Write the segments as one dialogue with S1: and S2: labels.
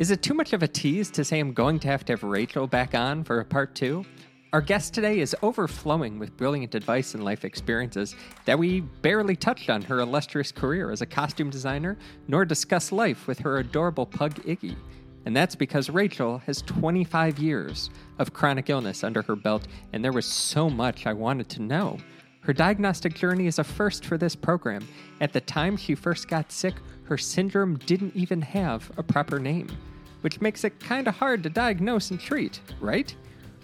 S1: Is it too much of a tease to say I'm going to have to have Rachel back on for a part two? Our guest today is overflowing with brilliant advice and life experiences that we barely touched on her illustrious career as a costume designer, nor discuss life with her adorable pug Iggy. And that's because Rachel has 25 years of chronic illness under her belt, and there was so much I wanted to know. Her diagnostic journey is a first for this program. At the time she first got sick, her syndrome didn't even have a proper name, which makes it kind of hard to diagnose and treat, right?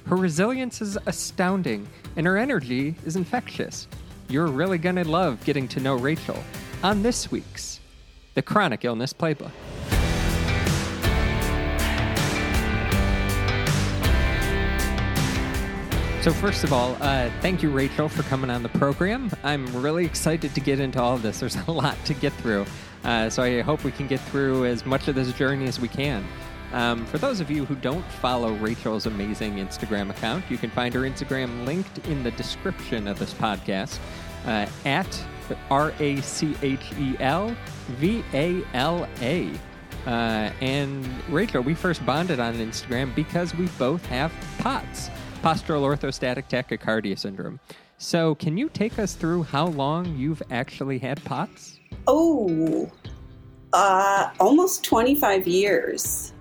S1: Her resilience is astounding, and her energy is infectious. You're really to love getting to know Rachel on this week's The Chronic Illness Playbook. So, first of all, uh, thank you, Rachel, for coming on the program. I'm really excited to get into all of this. There's a lot to get through. Uh, so, I hope we can get through as much of this journey as we can. Um, for those of you who don't follow Rachel's amazing Instagram account, you can find her Instagram linked in the description of this podcast uh, at R A C H E L V A L A. Uh, and Rachel, we first bonded on Instagram because we both have POTS postural orthostatic tachycardia syndrome. So, can you take us through how long you've actually had POTS?
S2: Oh, uh, almost 25 years.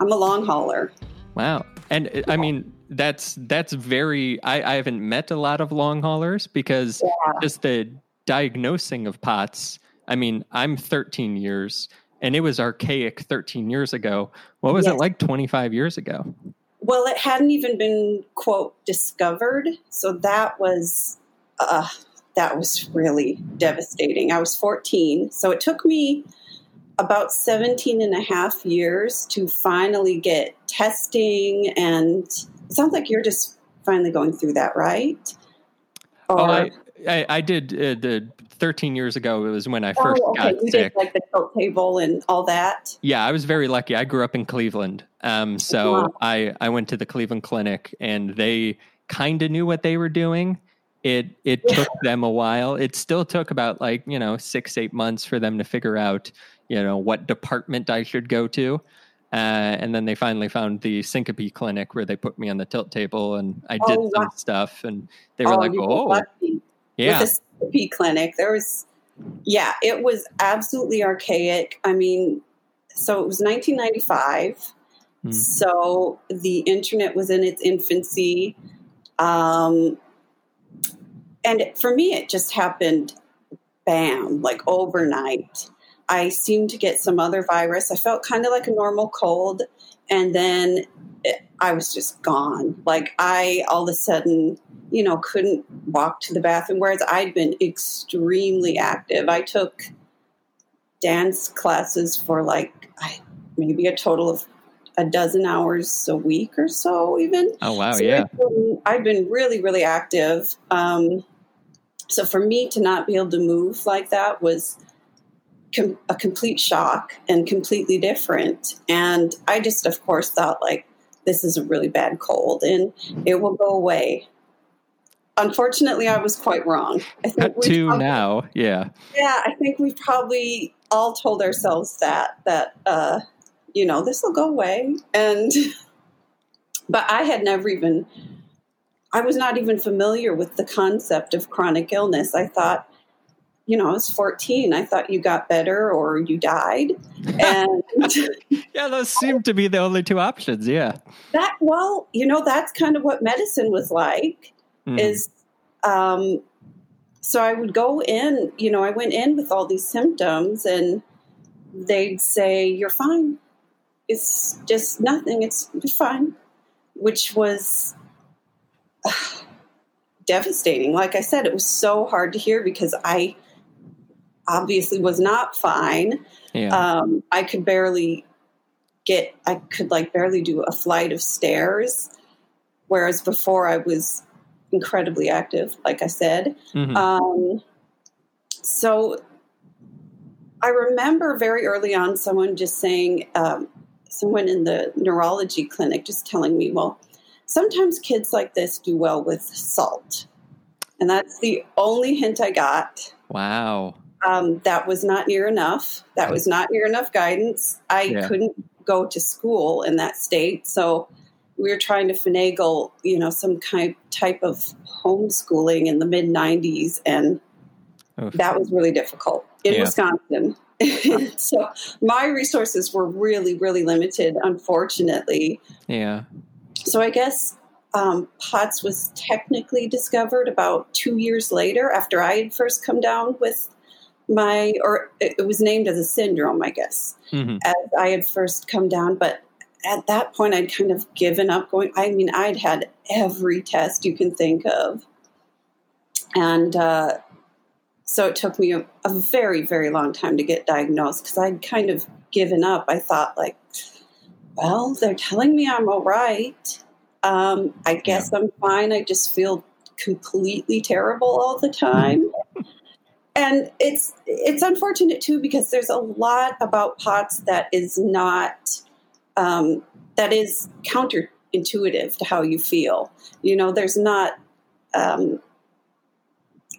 S2: I'm a long hauler.
S1: Wow. And uh, I mean, that's that's very I, I haven't met a lot of long haulers because yeah. just the diagnosing of POTS, I mean, I'm 13 years and it was archaic 13 years ago. What was yes. it like 25 years ago?
S2: well, it hadn't even been quote discovered, so that was uh, that was really devastating. I was 14, so it took me about 17 and a half years to finally get testing and it sounds like you're just finally going through that right
S1: or, oh, I, I, I did uh, the 13 years ago it was when i first oh, okay. got
S2: you
S1: sick
S2: did like the tilt table and all that
S1: yeah i was very lucky i grew up in cleveland um, so wow. I, I went to the cleveland clinic and they kind of knew what they were doing it it yeah. took them a while it still took about like you know six eight months for them to figure out you know what department i should go to uh, and then they finally found the syncope clinic where they put me on the tilt table and i did oh, some wow. stuff and they were oh, like oh
S2: yeah. with the CP clinic. There was, yeah, it was absolutely archaic. I mean, so it was 1995. Mm-hmm. So the internet was in its infancy. Um, and for me, it just happened bam, like overnight. I seemed to get some other virus. I felt kind of like a normal cold. And then it, I was just gone. Like I all of a sudden you know, couldn't walk to the bathroom, whereas I'd been extremely active. I took dance classes for like maybe a total of a dozen hours a week or so, even.
S1: Oh, wow. So yeah.
S2: I've been, I've been, really, really active. Um, so for me to not be able to move like that was com- a complete shock and completely different. And I just, of course, thought like, this is a really bad cold and it will go away unfortunately, I was quite wrong.
S1: I think two probably, now, yeah,
S2: yeah. I think we probably all told ourselves that that uh, you know this will go away, and but I had never even. I was not even familiar with the concept of chronic illness. I thought, you know, I was 14. I thought you got better or you died. And
S1: yeah, those seemed to be the only two options. Yeah.
S2: That, well, you know, that's kind of what medicine was like mm. is um, so I would go in, you know, I went in with all these symptoms and they'd say, You're fine. It's just nothing. It's fine, which was uh, devastating. Like I said, it was so hard to hear because I obviously was not fine. Yeah. Um, I could barely get, I could like barely do a flight of stairs. Whereas before I was incredibly active, like I said. Mm-hmm. Um, so I remember very early on someone just saying, um, someone in the neurology clinic just telling me, well, sometimes kids like this do well with salt. And that's the only hint I got.
S1: Wow.
S2: Um, that was not near enough. That was not near enough guidance. I yeah. couldn't go to school in that state. So we were trying to finagle, you know, some kind type of homeschooling in the mid 90s. And Oof. that was really difficult in yeah. Wisconsin. so my resources were really, really limited, unfortunately.
S1: Yeah.
S2: So I guess um, POTS was technically discovered about two years later after I had first come down with my, or it was named as a syndrome, I guess, mm-hmm. as I had first come down. But at that point, I'd kind of given up going. I mean, I'd had every test you can think of. And uh, so it took me a, a, very, very long time to get diagnosed because I'd kind of given up. I thought, like, well, they're telling me I'm all right. Um, I guess yeah. I'm fine. I just feel completely terrible all the time. And it's it's unfortunate too because there's a lot about POTS that is not um, that is counterintuitive to how you feel. You know, there's not. Um,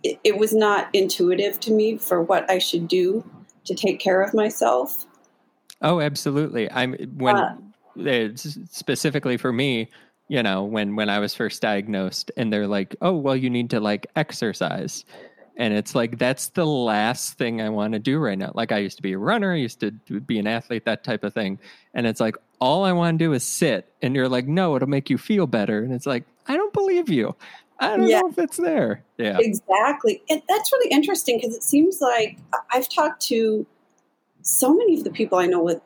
S2: it, it was not intuitive to me for what I should do to take care of myself.
S1: Oh, absolutely. I'm when uh, specifically for me, you know, when when I was first diagnosed, and they're like, "Oh, well, you need to like exercise." And it's like that's the last thing I want to do right now. Like I used to be a runner, I used to be an athlete, that type of thing. And it's like all I want to do is sit. And you're like, no, it'll make you feel better. And it's like, I don't believe you. I don't yeah. know if it's there. Yeah.
S2: Exactly. And that's really interesting because it seems like I've talked to so many of the people I know with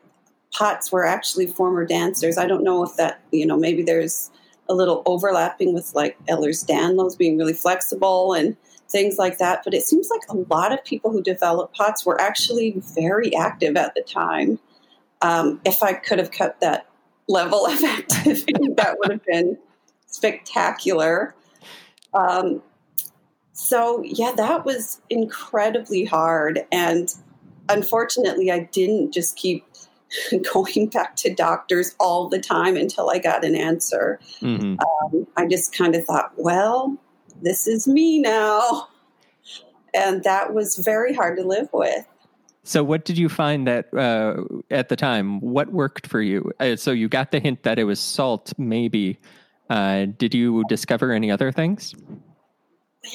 S2: POTS were actually former dancers. I don't know if that, you know, maybe there's a little overlapping with like Ehlers-Danlos being really flexible and things like that. But it seems like a lot of people who developed POTS were actually very active at the time um, if I could have kept that level of activity, that would have been spectacular. Um, so, yeah, that was incredibly hard. And unfortunately, I didn't just keep going back to doctors all the time until I got an answer. Mm-hmm. Um, I just kind of thought, well, this is me now. And that was very hard to live with.
S1: So, what did you find that uh, at the time? What worked for you? Uh, so, you got the hint that it was salt, maybe. Uh, did you discover any other things?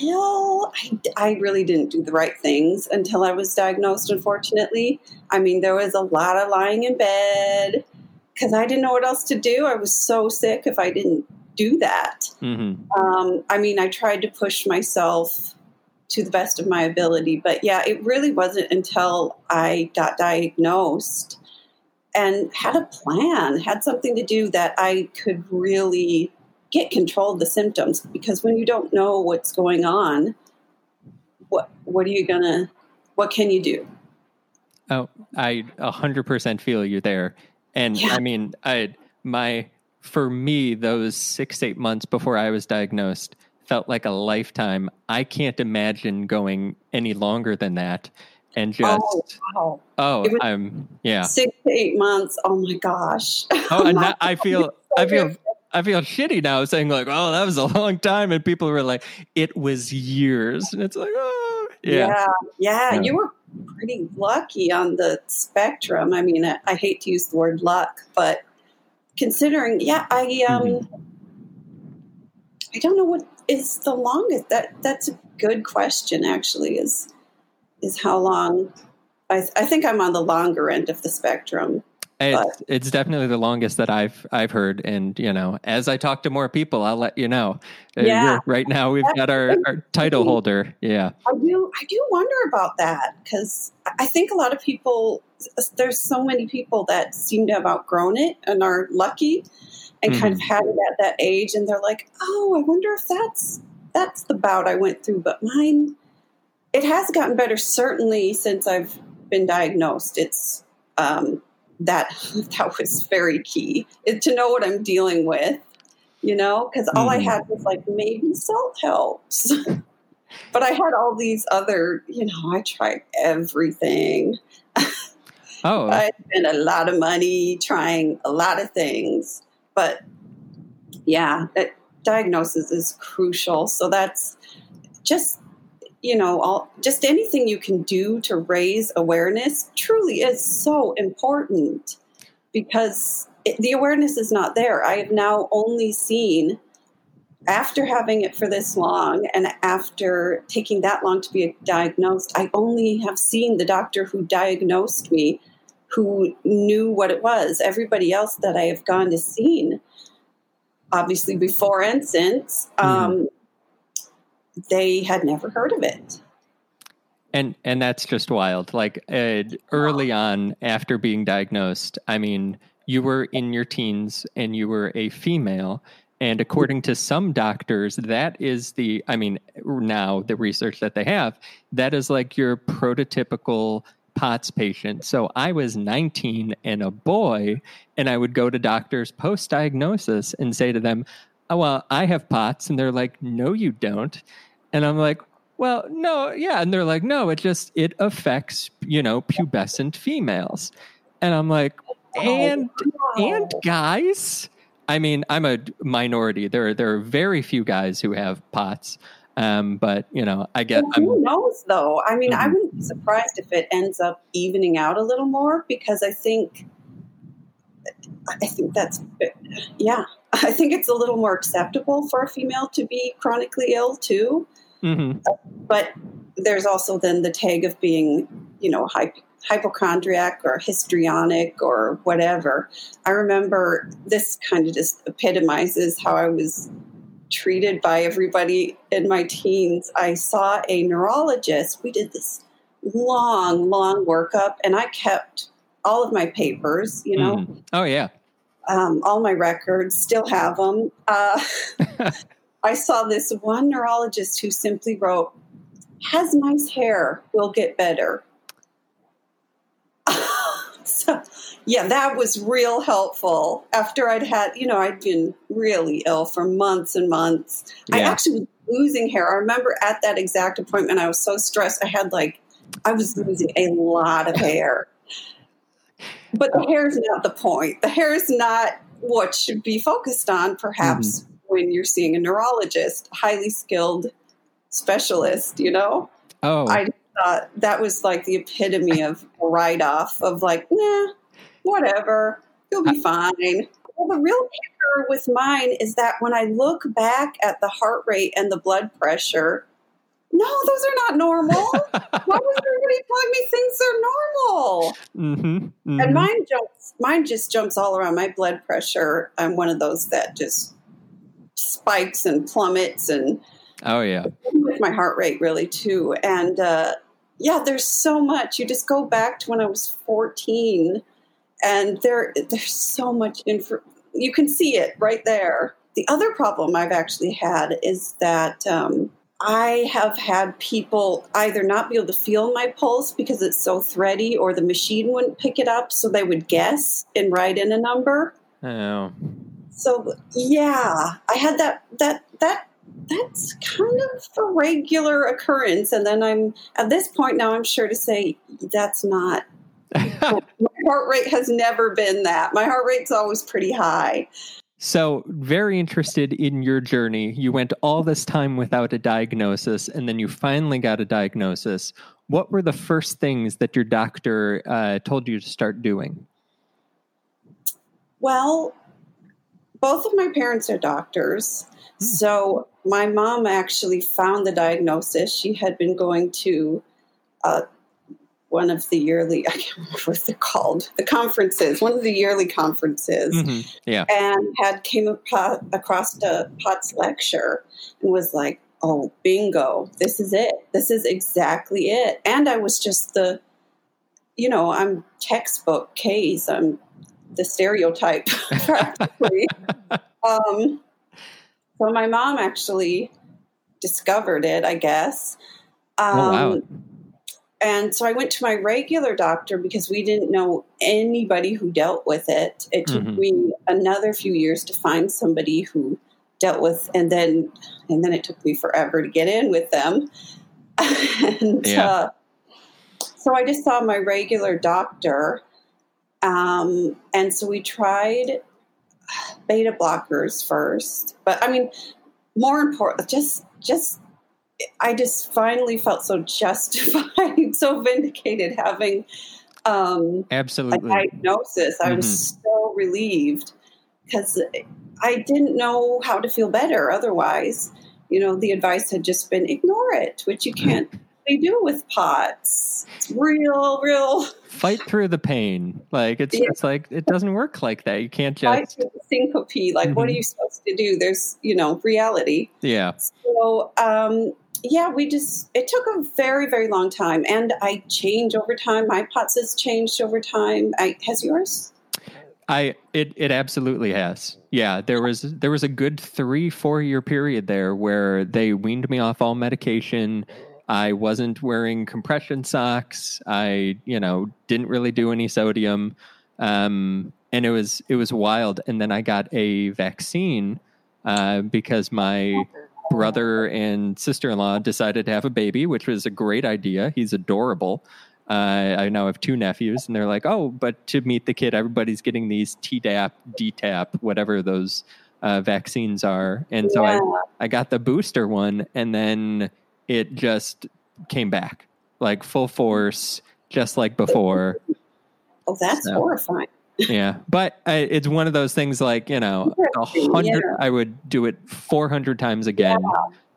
S2: Well, I, I really didn't do the right things until I was diagnosed, unfortunately. I mean, there was a lot of lying in bed because I didn't know what else to do. I was so sick if I didn't do that. Mm-hmm. Um, I mean, I tried to push myself to the best of my ability. But yeah, it really wasn't until I got diagnosed and had a plan, had something to do that I could really get control of the symptoms. Because when you don't know what's going on, what what are you gonna what can you do?
S1: Oh, I a hundred percent feel you there. And yeah. I mean, I my for me, those six, eight months before I was diagnosed, felt like a lifetime. I can't imagine going any longer than that. And oh, just oh, wow. oh I'm yeah
S2: six to eight months. Oh my gosh.
S1: Oh, and I feel I feel I feel shitty now saying like, oh, that was a long time, and people were like, it was years, and it's like, oh,
S2: yeah, yeah, yeah. yeah. You were pretty lucky on the spectrum. I mean, I, I, hate to use the word luck, but considering, yeah, I um, mm-hmm. I don't know what is the longest? That that's a good question. Actually, is is how long? I, I think I'm on the longer end of the spectrum.
S1: It's, it's, definitely the longest that I've I've heard, and you know, as I talk to more people, I'll let you know. Uh, yeah. right now, we've got our, our title holder. Yeah,
S2: I do. I do wonder about that because I think a lot of people. There's so many people that seem to have outgrown it and are lucky and mm-hmm. kind of mm-hmm. had it at that age and they're like oh i wonder if that's that's the bout i went through but mine it has gotten better certainly since i've been diagnosed it's um, that that was very key is to know what i'm dealing with you know? Because all mm-hmm. i had was like maybe salt helps but i had all these other you know i tried everything.
S1: Oh.
S2: I spent a lot of money trying a lot of things. But yeah, that diagnosis is crucial. So that's just you know all just anything you can do to raise awareness truly is so important because it, the awareness is not there. I have now only seen after having it for this long and after taking that long to be diagnosed, I only have seen the doctor who diagnosed me who knew what it was. Everybody else that I have gone to seen, obviously before and since, mm. They had never heard of it.
S1: And and that's just wild. Like uh, early on after being diagnosed, I mean, you were in your teens and you were a female and according to some doctors, that is the, I mean, now the research that they have, that is like your prototypical POTS patient. So I was 19 and a boy, and I would go to doctors post diagnosis and say to them, oh, well, I have POTS. And they're like, no, you don't. And I'm like, well, no, yeah. And they're like, no, it just, it affects, you know, pubescent females. And I'm like, and, and guys, I mean, I'm a minority. There, are, there are very few guys who have pots. Um, but you know, I get.
S2: Well, who I'm, knows, though? I mean, mm-hmm. I wouldn't be surprised if it ends up evening out a little more because I think, I think that's, yeah, I think it's a little more acceptable for a female to be chronically ill too. Mm-hmm. But there's also then the tag of being, you know, high hypochondriac or histrionic or whatever. I remember this kind of just epitomizes how I was treated by everybody in my teens. I saw a neurologist. We did this long, long workup, and I kept all of my papers, you know. Mm.
S1: Oh, yeah.
S2: Um, all my records, still have them. Uh, I saw this one neurologist who simply wrote, has nice hair, will get better. so, yeah, that was real helpful. After I'd had, you know, I'd been really ill for months and months. Yeah. I actually was losing hair. I remember at that exact appointment, I was so stressed. I had like, I was losing a lot of hair. But the hair is not the point. The hair is not what should be focused on, perhaps, mm-hmm. when you're seeing a neurologist, highly skilled specialist, you know?
S1: Oh.
S2: I thought that was like the epitome of a write off of like, nah, whatever, you'll be fine. Well, the real kicker with mine is that when I look back at the heart rate and the blood pressure, no, those are not normal. Why was everybody telling me things are normal? Mm-hmm, mm-hmm. And mine jumps, mine just jumps all around. My blood pressure, I'm one of those that just spikes and plummets and
S1: oh yeah,
S2: with my heart rate really too. And uh, yeah, there's so much. You just go back to when I was 14 and there there's so much info you can see it right there. The other problem I've actually had is that um, I have had people either not be able to feel my pulse because it's so thready, or the machine wouldn't pick it up, so they would guess and write in a number.
S1: Oh.
S2: So yeah, I had that that that that's kind of a regular occurrence. And then I'm at this point now, I'm sure to say that's not. my heart rate has never been that. My heart rate's always pretty high.
S1: So, very interested in your journey. You went all this time without a diagnosis, and then you finally got a diagnosis. What were the first things that your doctor uh, told you to start doing?
S2: Well, both of my parents are doctors. Hmm. So my mom actually found the diagnosis. She had been going to uh, one of the yearly, I can't remember what they're called, the conferences, one of the yearly conferences.
S1: Mm-hmm. Yeah.
S2: And had came across a POTS lecture and was like, oh, bingo, this is it. This is exactly it. And I was just the, you know, I'm textbook case. I'm the stereotype practically. um, so my mom actually discovered it, I guess. Um, oh, wow. And so I went to my regular doctor because we didn't know anybody who dealt with it. It took mm-hmm. me another few years to find somebody who dealt with, and then and then it took me forever to get in with them. and yeah. uh, so I just saw my regular doctor, um, and so we tried beta blockers first. But I mean, more important, just just I just finally felt so justified, so vindicated having um,
S1: Absolutely.
S2: diagnosis. I was
S1: Mm-hmm.
S2: so relieved because I didn't know how to feel better otherwise. You know, the advice had just been ignore it, which you
S1: Mm-hmm.
S2: can't really do with POTS. It's real, real
S1: Fight through the pain. Like it's
S2: Yeah.
S1: it's like it doesn't work like that. You can't
S2: fight
S1: just
S2: syncope. Like, what are
S1: Mhm.
S2: you supposed to do? There's, you know, reality.
S1: yeah.
S2: So, um, yeah, we just, it took a very, very long time. And I change over time. My POTS has changed over time. I, has yours?
S1: I it it absolutely has. Yeah, there was there was a good three four year period there where they weaned me off all medication. I wasn't wearing compression socks. I you know didn't really do any sodium, um, and it was it was wild. And then I got a vaccine uh, because my brother and sister in law decided to have a baby, which was a great idea. He's adorable. Uh, I now have two nephews, and they're like, "Oh, but to meet the kid, everybody's getting these Tdap, DTaP, whatever those uh, vaccines are." And so
S2: yeah.
S1: I, I got the booster one, and then it just came back like full force, just like before.
S2: oh, that's
S1: So.
S2: horrifying.
S1: Yeah, but I, it's one of those things like you know, a hundred.
S2: yeah.
S1: I would do it four hundred times again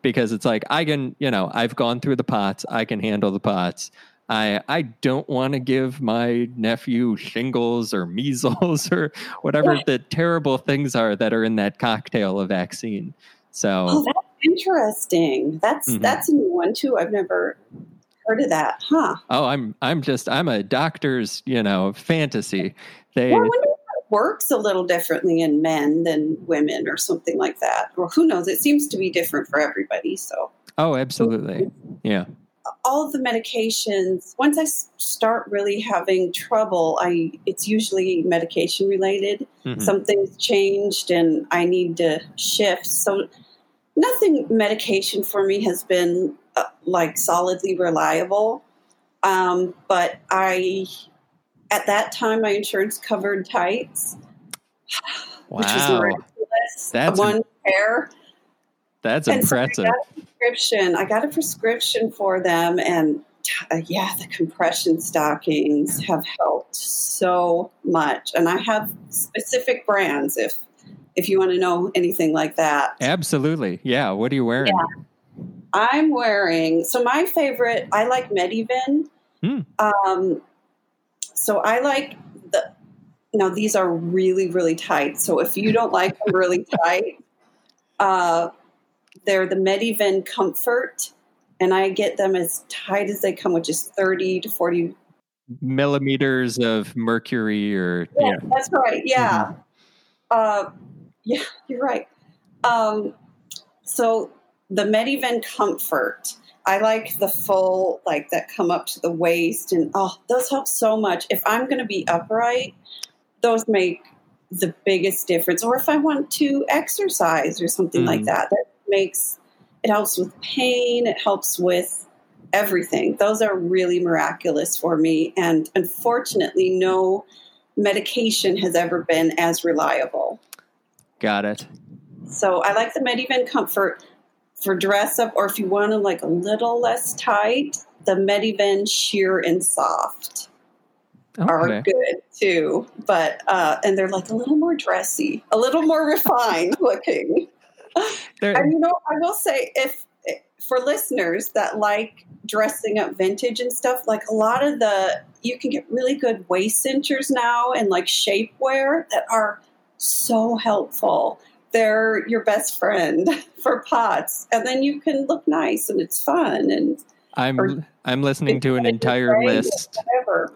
S1: because it's like I can, you know, I've gone through the pots. I can handle the pots. I I don't want to give my nephew shingles or measles or whatever
S2: Yeah.
S1: the terrible things are that are in that cocktail of vaccine.
S2: Oh,
S1: So
S2: that's interesting. That's
S1: Mhm.
S2: that's a new one too. I've never heard of that. Huh.
S1: oh, I'm I'm just I'm a doctor's you know fantasy. They
S2: Well, I wonder if it works a little differently in men than women or something like that. Or who knows? It seems to be different for everybody. So
S1: oh absolutely yeah
S2: all the medications, once I start really having trouble, I it's usually medication related.
S1: Mhm.
S2: Something's changed and I need to shift. So nothing medication for me has been uh, like solidly reliable. Um, but I, at that time, my insurance covered tights, which was miraculous.
S1: That's
S2: one pair.
S1: that's
S2: And so I
S1: impressive.
S2: got a prescription. I got a prescription for them, and uh, yeah, the compression stockings have helped so much. And I have specific brands if if you want to know anything like that.
S1: Absolutely yeah. What are you wearing?
S2: I'm wearing so my favorite. I like Mediven.
S1: Hmm.
S2: Um, so I like the. Now these are really really tight. So if you don't like them really tight, uh, they're the Mediven Comfort, and I get them as tight as they come, which is thirty to forty.
S1: Millimeters of mercury or
S2: Yeah,
S1: yeah.
S2: that's right. Yeah, uh, yeah, you're right. Um, so the Mediven Comfort. I like the full, like that come up to the waist, and oh, those help so much. If I'm going to be upright, those make the biggest difference. Or if I want to exercise or something like
S1: Mm.
S2: that, that makes it helps with pain. It helps with everything. Those are really miraculous for me, and unfortunately, no medication has ever been as reliable.
S1: Got it.
S2: So I like the Mediven Comfort for dress up, or if you want to like a little less tight, the Mediven Sheer and Soft are good too. But uh, and they're like a little more dressy, a little more refined looking.
S1: There-
S2: And you know, I will say if for listeners that like dressing up vintage and stuff, like a lot of the you can get really good waist cinchers now and like shapewear that are so helpful. They're your best friend for pots, and then you can look nice and it's fun and
S1: I'm
S2: or-
S1: I'm listening to an entire list.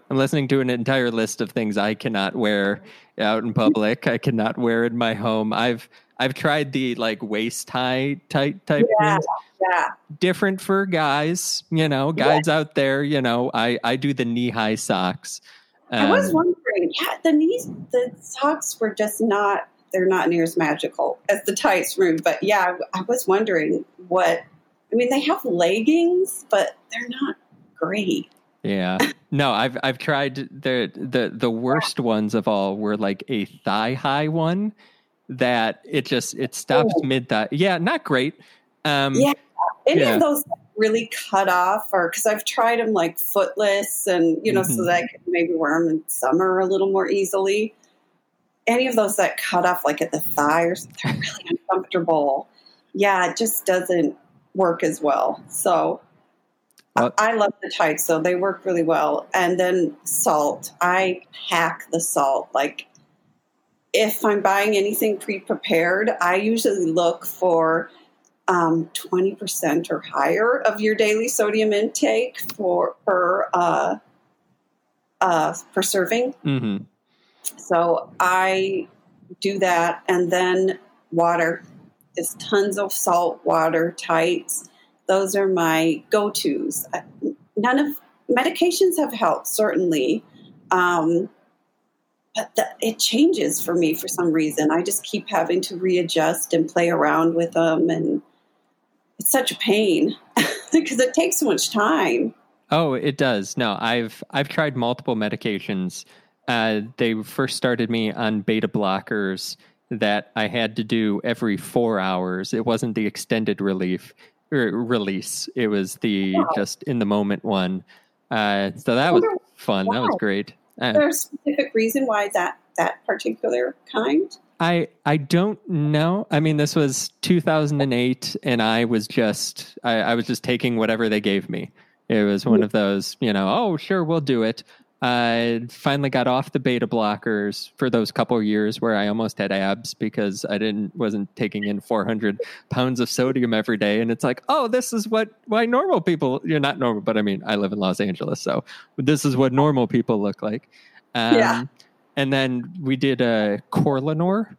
S1: I'm listening to an entire list of things I cannot wear out in public. I cannot wear in my home. I've I've tried the like waist high tight type
S2: Yeah,
S1: things.
S2: yeah.
S1: Different for guys, you know, guys out there, you know, I I do the knee high socks.
S2: I was
S1: Um,
S2: wondering, yeah, the knees, the socks were just not. They're not near as magical as the tights room. But yeah, I, I was wondering what. I mean, they have leggings, but they're not great.
S1: Yeah. No, I've I've tried the the the worst ones of all were like a thigh high one that it just it stops
S2: Oh.
S1: mid thigh. Yeah, not great. Um
S2: Yeah. Any
S1: Yeah.
S2: of those really cut off, or because I've tried them like footless, and you know, mm-hmm. so that I could maybe wear them in summer a little more easily. Any of those that cut off, like at the thigh, or they're really uncomfortable. Yeah, it just doesn't work as well. So well, I love the tights, so they work really well. And then salt, I hack the salt. Like if I'm buying anything pre-prepared, I usually look for um, 20% or higher of your daily sodium intake for per uh, uh, per serving. Mm-hmm. So I do that, and then water. Is tons of salt water tights those are my go tos. None of medications have helped, certainly. Um, but the, it changes for me for some reason. I just keep having to readjust and play around with them, and it's such a pain because it takes so much time.
S1: Oh, it does. No, I've I've tried multiple medications. Uh, they first started me on beta blockers that I had to do every four hours. It wasn't the extended relief release. It was the wow. just in the moment one. Uh, so that was fun. Wow. That was great.
S2: Uh, Is there a specific reason why that that particular kind?
S1: I I don't know. I mean, this was 2008, and I was just I, I was just taking whatever they gave me. It was one of those, you know, oh sure, we'll do it. I finally got off the beta blockers for those couple years where I almost had abs because I didn't wasn't taking in 400 pounds of sodium every day, and it's like, oh, this is what why normal people. You're not normal, but I mean, I live in Los Angeles, so this is what normal people look like. Um, yeah. And then we did a Corlanor,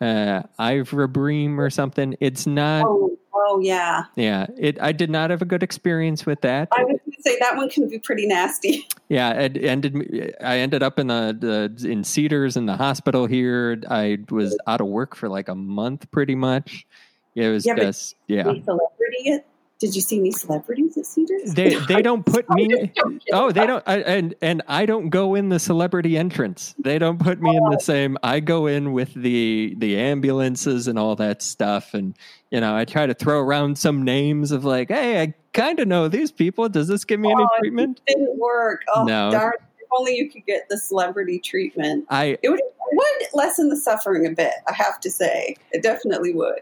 S1: uh, Ivabreem or something. It's not.
S2: Oh Oh yeah.
S1: Yeah. It I did not have a good experience with that.
S2: I would say that one can be pretty nasty.
S1: Yeah, it ended I ended up in the, the in Cedars in the hospital here. I was out of work for like a month pretty much. It was yeah, just yeah.
S2: Celebrity did you see any celebrities at Cedars?
S1: They they don't put me. Oh, they don't. I, and and I don't go in the celebrity entrance. They don't put me in the oh. same. I go in with the the ambulances and all that stuff. And you know, I try to throw around some names of like, hey, I kind of know these people. Does this give me any oh, treatment?
S2: It didn't work. Oh, no. darn! If only you could get the celebrity treatment.
S1: I
S2: it would it would lessen the suffering a bit. I have to say, it definitely would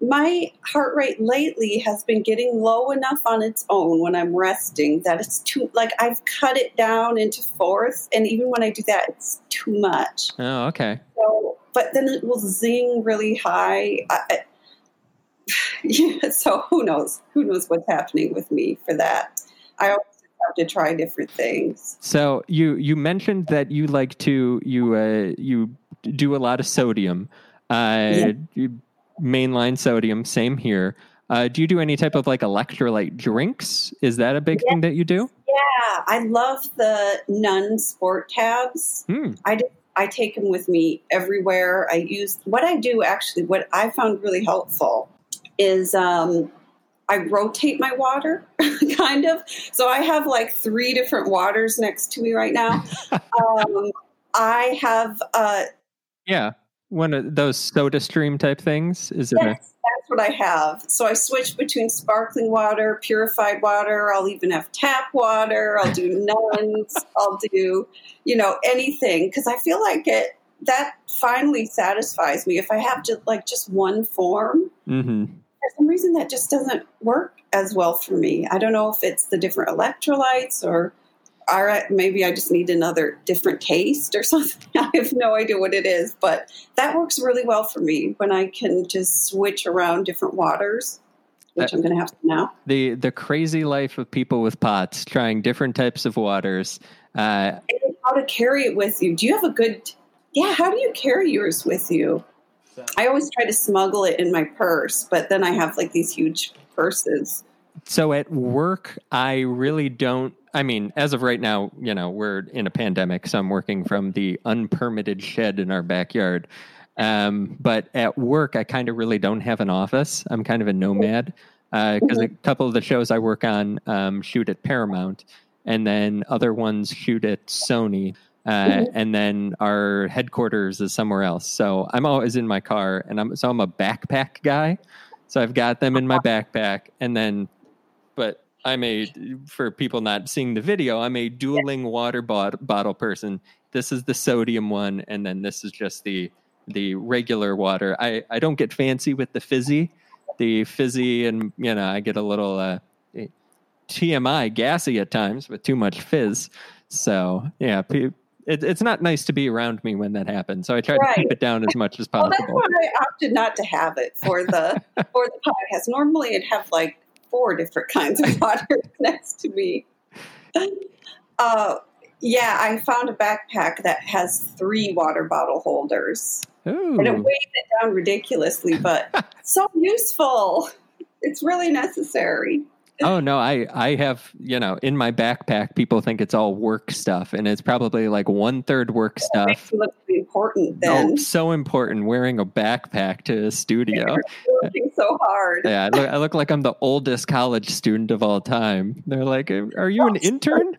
S2: my heart rate lately has been getting low enough on its own when I'm resting that it's too like I've cut it down into fourths, and even when I do that, it's too much.
S1: Oh, okay.
S2: So, but then it will zing really high. I, yeah, so who knows? Who knows what's happening with me for that? I always have to try different things.
S1: So you you mentioned that you like to you uh, you do a lot of sodium. Uh, yeah. you, mainline sodium. Same here. Uh, do you do any type of like electrolyte drinks? Is that a big thing that you do?
S2: Yeah, I love the Nuun Sport tabs. Hmm. I do, I take them with me everywhere. I use what I do actually. What I found really helpful is um, I rotate my water, kind of. So I have like three different waters next to me right now. um, I have uh,
S1: yeah one of those soda stream type things? Is it
S2: yes, a- that's what i have. So i switch between sparkling water purified water i'll even have tap water i'll do nuns i'll do you know anything. Because i feel like it that finally satisfies me. If i have just like just one form mm-hmm. for some reason that just doesn't work as well for me. I don't know if it's the different electrolytes or all right, maybe I just need another different taste or something. I have no idea what it is, but that works really well for me when I can just switch around different waters, which uh, I'm going to have to now.
S1: The the crazy life of people with pots trying different types of waters.
S2: Uh, how to carry it with you? Do you have a good? Yeah, how do you carry yours with you? I always try to smuggle it in my purse, but then I have like these huge purses.
S1: So at work, I really don't I mean, as of right now, you know, we're in a pandemic, so I'm working from the unpermitted shed in our backyard. Um, but at work, I kind of really don't have an office. I'm kind of a nomad because uh, a mm-hmm. couple of the shows I work on um, shoot at Paramount, and then other ones shoot at Sony. Uh, mm-hmm. and then our headquarters is somewhere else. So I'm always in my car, and I'm so I'm a backpack guy. So I've got them in my backpack, and then but I'm a for people not seeing the video. I'm a dueling water bot- bottle person. This is the sodium one, and then this is just the the regular water. I I don't get fancy with the fizzy, the fizzy, and you know I get a little uh, TMI gassy at times with too much fizz. So yeah, it, it's not nice to be around me when that happens. So I try right. to keep it down as much as possible.
S2: well, that's why I opted not to have it for the for the podcast. Normally, I'd have like four different kinds of water next to me. Uh, yeah, I found a backpack that has three water bottle holders. Ooh. And it weighs it down ridiculously, but so useful. It's really necessary
S1: oh no, I I have you know in my backpack. People think it's all work stuff, and it's probably like one third work oh, stuff.
S2: Looks important then.
S1: Oh, so important. Wearing a backpack to a studio.
S2: working so hard.
S1: Yeah, I look, I look like I'm the oldest college student of all time. They're like, "Are you an intern?"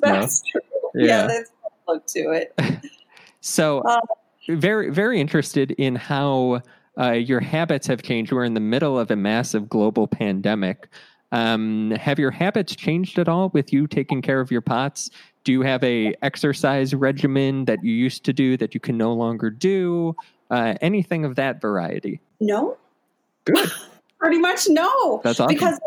S2: That's true. Yeah, yeah that's look to it.
S1: so, uh, very very interested in how. Uh, your habits have changed. We're in the middle of a massive global pandemic. Um, have your habits changed at all with you taking care of your pots? Do you have a exercise regimen that you used to do that you can no longer do? Uh, anything of that variety?
S2: No.
S1: Good.
S2: Pretty much no.
S1: That's awesome.
S2: Because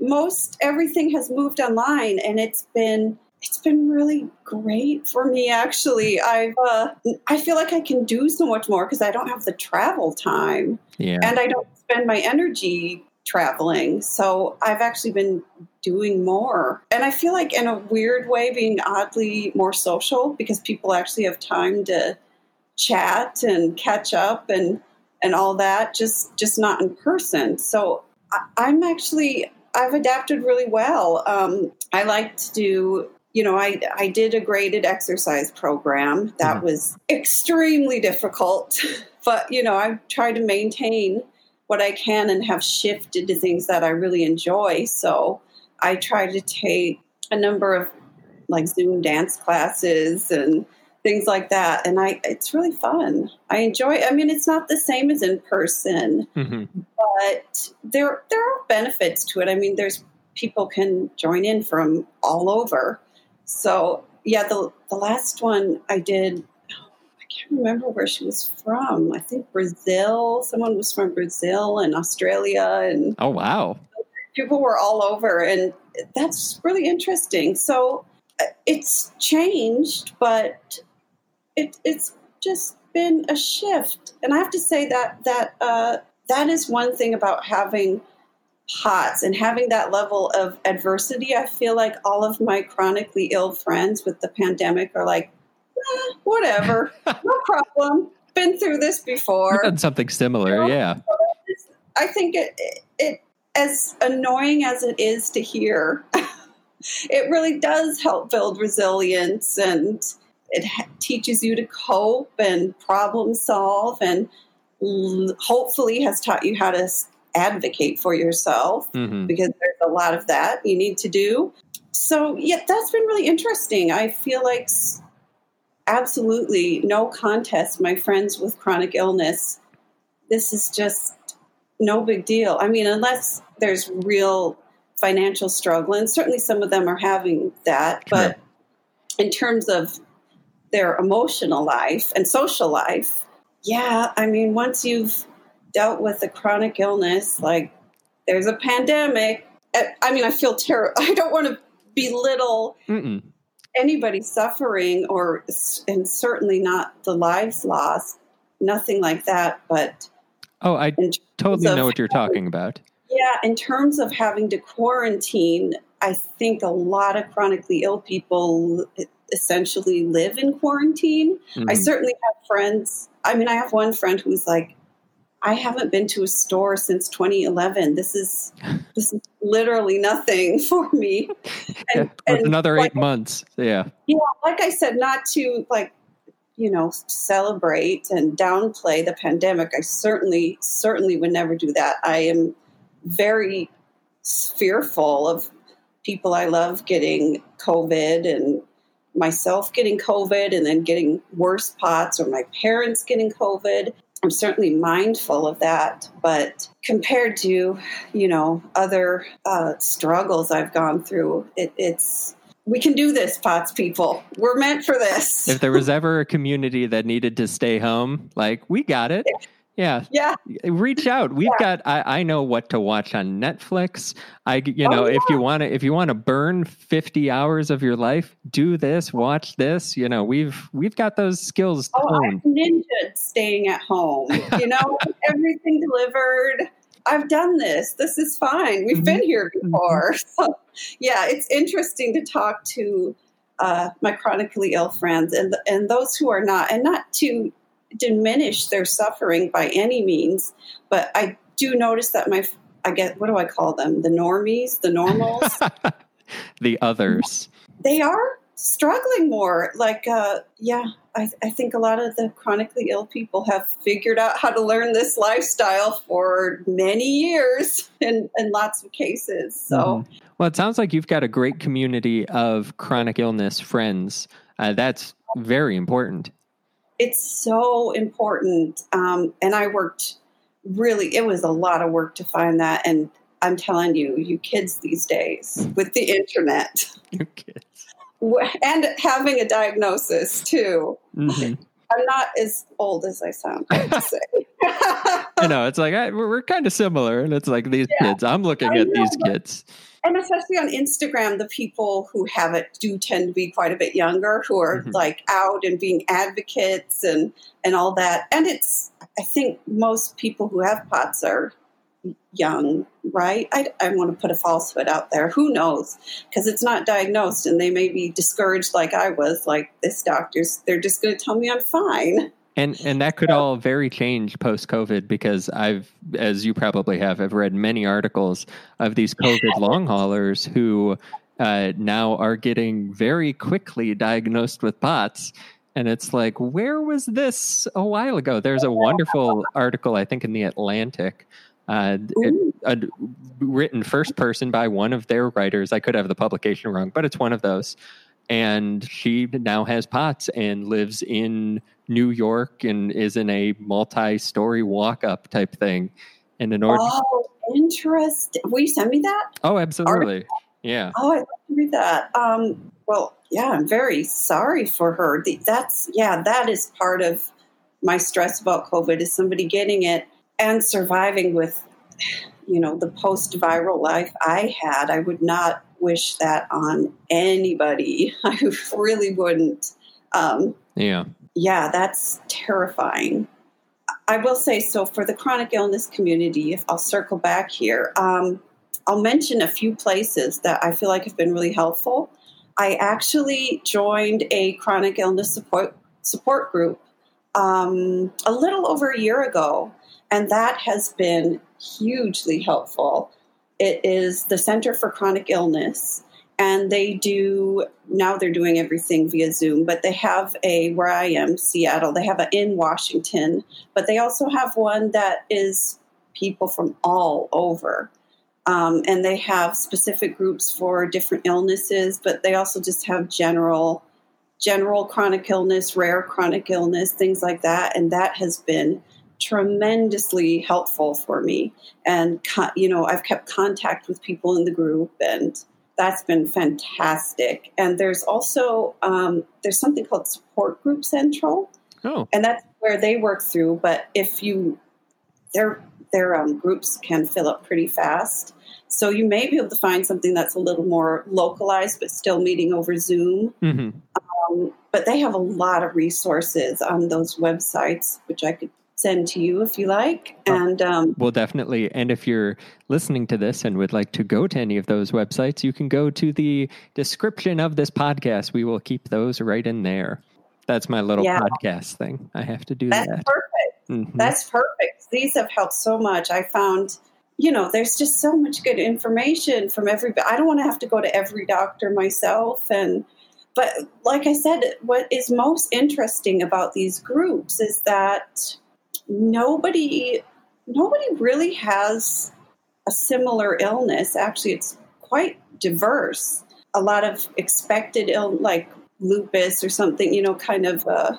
S2: most everything has moved online, and it's been it's been really great for me actually i've uh, i feel like i can do so much more because i don't have the travel time
S1: yeah.
S2: and i don't spend my energy traveling. So I've actually been doing more. And I feel like, in a weird way, being oddly more social because people actually have time to chat and catch up and and all that just just not in person so I, am actually i've adapted really well um, i like to do you know i i did a graded exercise program that mm-hmm. was extremely difficult but you know i tried to maintain what I can and have shifted to things that I really enjoy. So I try to take a number of like Zoom dance classes and things like that and I it's really fun. I enjoy I mean it's not the same as in person, mm-hmm. but there there are benefits to it. I mean there's people can join in from all over. So yeah, the the last one I did can't remember where she was from. I think Brazil. Someone was from Brazil and Australia, and
S1: oh wow,
S2: people were all over, and that's really interesting. So uh, it's changed, but it, it's just been a shift, and I have to say that that uh, that is one thing about having POTS and having that level of adversity. I feel like all of my chronically ill friends with the pandemic are like, eh, whatever, no problem. Been through this before.
S1: done something similar, you know? yeah.
S2: I think it, it, it, as annoying as it is to hear, it really does help build resilience and it ha- teaches you to cope and problem solve and l- hopefully has taught you how to advocate for yourself mm-hmm. because there's a lot of that you need to do. So, yeah, that's been really interesting. I feel like absolutely no contest, my friends with chronic illness. This is just no big deal. I mean, unless there's real financial struggle, and certainly some of them are having that, but in terms of their emotional life and social life, yeah, I mean, once you've dealt with a chronic illness, like there's a pandemic, I mean, I feel terrible. I don't want to belittle Mm-mm anybody suffering, or and certainly not the lives lost, nothing like that. But
S1: oh, I totally know what you're talking about.
S2: Yeah, in terms of having to quarantine, I think a lot of chronically ill people essentially live in quarantine. Mm-hmm. I certainly have friends. I mean, I have one friend who's like, I haven't been to a store since 2011. This is this is literally nothing for me.
S1: And, yeah, and another like, eight months. Yeah.
S2: Yeah, like I said, not to like you know celebrate and downplay the pandemic. I certainly certainly would never do that. I am very fearful of people I love getting COVID and myself getting COVID and then getting worse POTS or my parents getting COVID I'm certainly mindful of that, but compared to, you know, other uh, struggles I've gone through, it, it's we can do this, POTS people. We're meant for this.
S1: If there was ever a community that needed to stay home, like we got it. Yeah.
S2: Yeah. Yeah.
S1: Reach out. We've yeah. got I, I know what to watch on Netflix. I you know, oh, yeah. if you want to if you want to burn 50 hours of your life, do this, watch this. You know, we've we've got those skills.
S2: Oh, I've ninja staying at home. You know, everything delivered. I've done this. This is fine. We've mm-hmm. been here mm-hmm. before. So, yeah, it's interesting to talk to uh, my chronically ill friends and and those who are not, and not to diminish their suffering by any means. But I do notice that my I get what do I call them? The normies, the normals,
S1: the others.
S2: They are struggling more. Like, uh, yeah, I, I, think a lot of the chronically ill people have figured out how to learn this lifestyle for many years in, in lots of cases. So, mm-hmm.
S1: well, it sounds like you've got a great community of chronic illness friends. Uh, that's very important.
S2: It's so important. Um, and I worked really, it was a lot of work to find that. And I'm telling you, you kids these days with the internet. And having a diagnosis too. Mm-hmm. I'm not as old as I sound.
S1: I. Know it's like I, we're, we're kind of similar, and it's like these yeah. kids. I'm looking I at know, these kids,
S2: and especially on Instagram, the people who have it do tend to be quite a bit younger, who are mm-hmm. like out and being advocates and and all that. And it's I think most people who have POTS are young, right? I, I want to put a falsehood out there. Who knows? Because it's not diagnosed and they may be discouraged like I was, like this doctor's, they're just going to tell me I'm fine.
S1: And and that could all very change post COVID because I've, as you probably have, I've read many articles of these COVID long haulers who uh, now are getting very quickly diagnosed with POTS. And it's like, where was this a while ago? There's a wonderful article, I think, in the Atlantic uh, a, written first person by one of their writers. I could have the publication wrong, but it's one of those. And she now has POTS and lives in New York and is in a multi-story walk-up type thing. And in order,
S2: oh, interesting. Will you send me that?
S1: Oh, absolutely. Yeah.
S2: Oh, I'd love to read that. Um, well, yeah, I'm very sorry for her. That's yeah, that is part of my stress about COVID is somebody getting it and surviving with you know the post viral life I had, I would not wish that on anybody. I really wouldn't. Um,
S1: yeah,
S2: yeah, that's terrifying. I will say so for the chronic illness community. If I'll circle back here, um, I'll mention a few places that I feel like have been really helpful. I actually joined a chronic illness support support group um, a little over a year ago and that has been hugely helpful. It is the Center for Chronic Illness, and they do now they're doing everything via Zoom, but they have a where I am, Seattle, they have a in Washington, but they also have one that is people from all over. Um, and they have specific groups for different illnesses, but they also just have general general chronic illness, rare chronic illness, things like that. And that has been tremendously helpful for me. And, you know, I've kept contact with people in the group and that's been fantastic. And there's also, um, there's something called Support Group Central.
S1: Oh.
S2: And that's where they work through. But if you, their, their um, groups can fill up pretty fast. So you may be able to find something that's a little more localized, but still meeting over Zoom. Mm-hmm. Um, but they have a lot of resources on those websites, which I could send to you if you like. And um,
S1: well, definitely. And if you're listening to this and would like to go to any of those websites, you can go to the description of this podcast. We will keep those right in there. That's my little yeah. podcast thing. I have to do
S2: That's
S1: that.
S2: Perfect. Mm-hmm. That's perfect. These have helped so much. I found, you know, there's just so much good information from everybody. I don't want to have to go to every doctor myself and but like I said, what is most interesting about these groups is that nobody nobody really has a similar illness. Actually, it's quite diverse. A lot of expected ill like lupus or something, you know, kind of. Uh,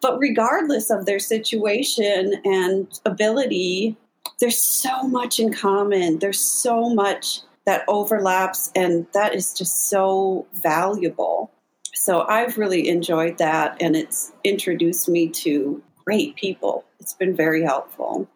S2: but regardless of their situation and ability, there's so much in common. There's so much that overlaps, and that is just so valuable. So I've really enjoyed that, and it's introduced me to great people. It's been very helpful.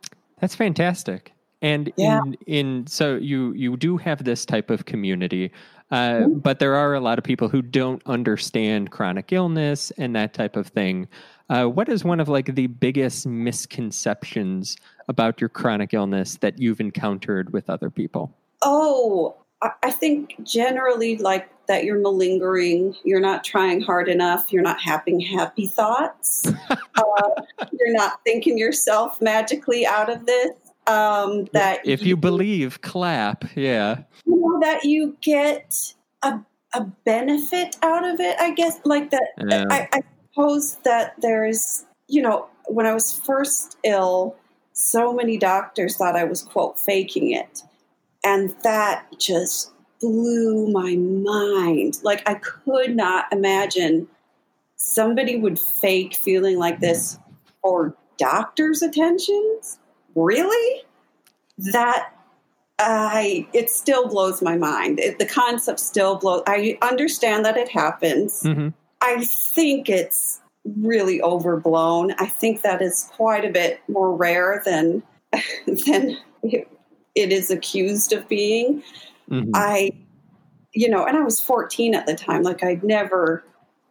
S1: That's fantastic. And yeah. in in so you you do have this type of community, uh, mm-hmm. but there are a lot of people who don't understand chronic illness and that type of thing. Uh, what is one of like the biggest misconceptions about your chronic illness that you've encountered with other people?
S2: Oh, I think generally like that you're malingering, you're not trying hard enough, you're not having happy thoughts, uh, you're not thinking yourself magically out of this. Um, that
S1: if you, you, believe, clap, yeah.
S2: You know that you get a a benefit out of it. I guess like that. Yeah. I, I suppose that there's you know when I was first ill, so many doctors thought I was quote faking it and that just blew my mind. Like, I could not imagine somebody would fake feeling like this for doctor's attentions. Really? That I it still blows my mind. It, the concept still blows. I understand that it happens. Mm-hmm. I think it's really overblown. I think that is quite a bit more rare than than it is accused of being. Mm-hmm. I, you know, and I was 14 at the time. Like I'd never,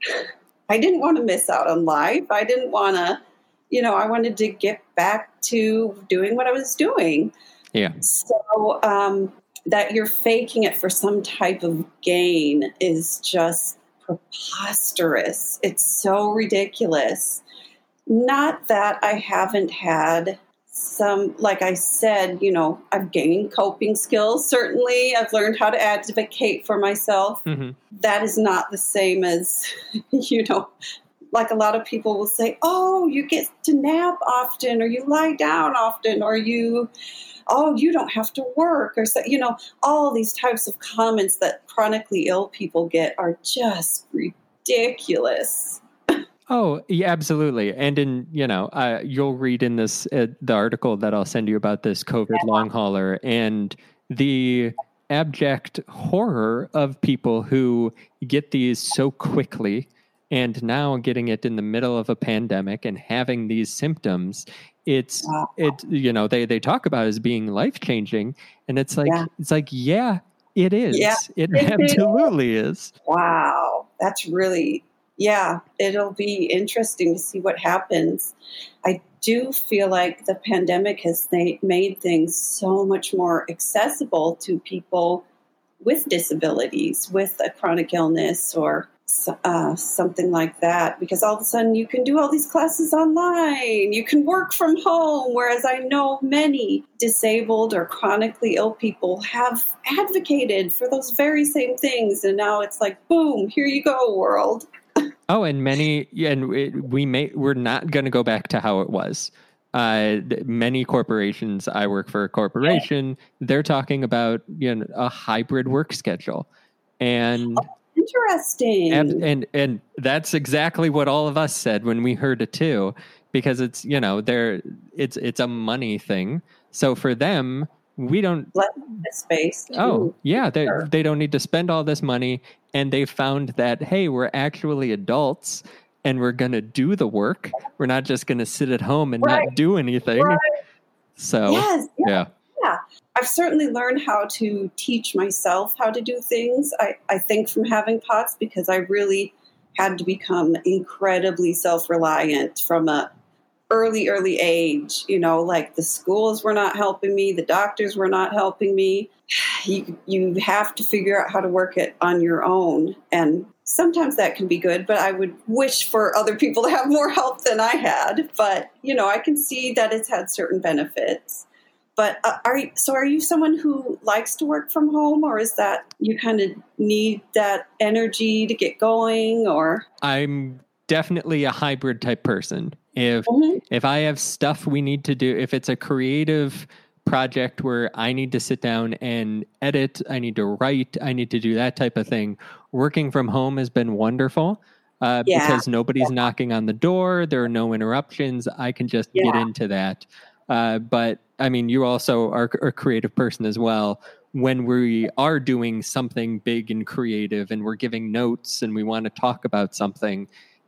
S2: I didn't want to miss out on life. I didn't want to, you know, I wanted to get back to doing what I was doing.
S1: Yeah.
S2: So um, that you're faking it for some type of gain is just preposterous. It's so ridiculous. Not that I haven't had some, like I said, you know, I've gained coping skills. Certainly, I've learned how to advocate for myself. Mm-hmm. That is not the same as, you know, like a lot of people will say, oh, you get to nap often, or you lie down often, or you, oh, you don't have to work, or so, you know, all these types of comments that chronically ill people get are just ridiculous.
S1: Oh, yeah, absolutely. And in, you know, uh, you'll read in this, uh, the article that I'll send you about this COVID long hauler and the abject horror of people who get these so quickly and now getting it in the middle of a pandemic and having these symptoms it's it you know they they talk about as being life changing and it's like yeah. it's like yeah it is yeah, it, it absolutely is. is
S2: wow that's really yeah, it'll be interesting to see what happens. I do feel like the pandemic has made things so much more accessible to people with disabilities, with a chronic illness or uh, something like that, because all of a sudden you can do all these classes online. You can work from home. Whereas I know many disabled or chronically ill people have advocated for those very same things. And now it's like, boom, here you go, world.
S1: Oh, and many, and we may, we're not going to go back to how it was. Uh, many corporations, I work for a corporation, they're talking about you know a hybrid work schedule, and oh,
S2: interesting,
S1: and, and and that's exactly what all of us said when we heard it too, because it's you know they're it's it's a money thing. So for them, we don't
S2: let space.
S1: Oh, yeah, they sure. they don't need to spend all this money, and they found that hey, we're actually adults, and we're gonna do the work. We're not just gonna sit at home and right. not do anything. Right. So
S2: yes,
S1: yeah. yeah.
S2: yeah. I've certainly learned how to teach myself how to do things. I, I think from having POTS because I really had to become incredibly self reliant from a early, early age. You know, like the schools were not helping me, the doctors were not helping me. You, you have to figure out how to work it on your own. And sometimes that can be good, but I would wish for other people to have more help than I had. But, you know, I can see that it's had certain benefits. But uh, are you, so are you someone who likes to work from home or is that you kind of need that energy to get going or
S1: I'm definitely a hybrid type person. If mm-hmm. if I have stuff we need to do, if it's a creative project where I need to sit down and edit, I need to write, I need to do that type of thing, working from home has been wonderful. uh, yeah. because nobody's yeah. knocking on the door. There are no interruptions. I can just yeah. get into that. Uh, but I mean, you also are a creative person as well. When we are doing something big and creative and we're giving notes and we want to talk about something,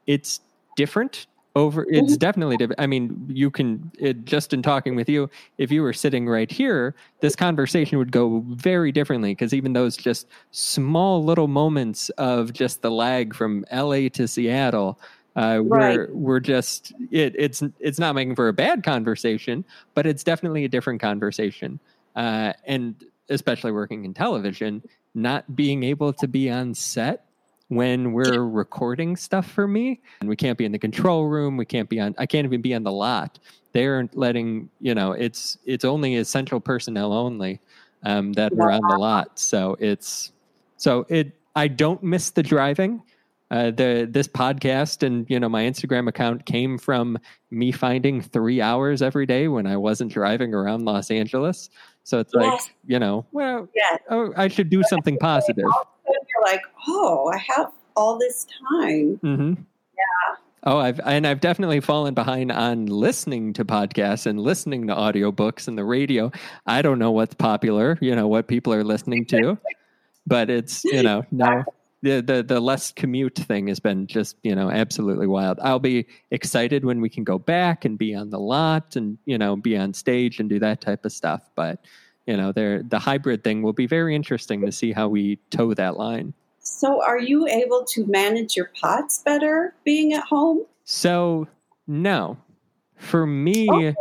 S1: it's different over it's mm-hmm. definitely different i mean you can it, just in talking with you if you were sitting right here this conversation would go very differently because even those just small little moments of just the lag from la to seattle uh, right. we're we're just it, it's it's not making for a bad conversation but it's definitely a different conversation uh, and especially working in television not being able to be on set when we're recording stuff for me and we can't be in the control room we can't be on i can't even be on the lot they're letting you know it's it's only essential personnel only um, that are on the lot so it's so it i don't miss the driving uh, the this podcast and you know my Instagram account came from me finding three hours every day when I wasn't driving around Los Angeles. So it's yes. like you know, well, yes. oh, I should do something positive
S2: like, oh, I have all this time.
S1: Mm-hmm.
S2: Yeah.
S1: Oh, I've and I've definitely fallen behind on listening to podcasts and listening to audiobooks and the radio. I don't know what's popular, you know, what people are listening to. but it's, you know, no the, the the less commute thing has been just, you know, absolutely wild. I'll be excited when we can go back and be on the lot and, you know, be on stage and do that type of stuff. But you know, the hybrid thing will be very interesting to see how we toe that line.
S2: So, are you able to manage your pots better being at home?
S1: So, no. For me, oh.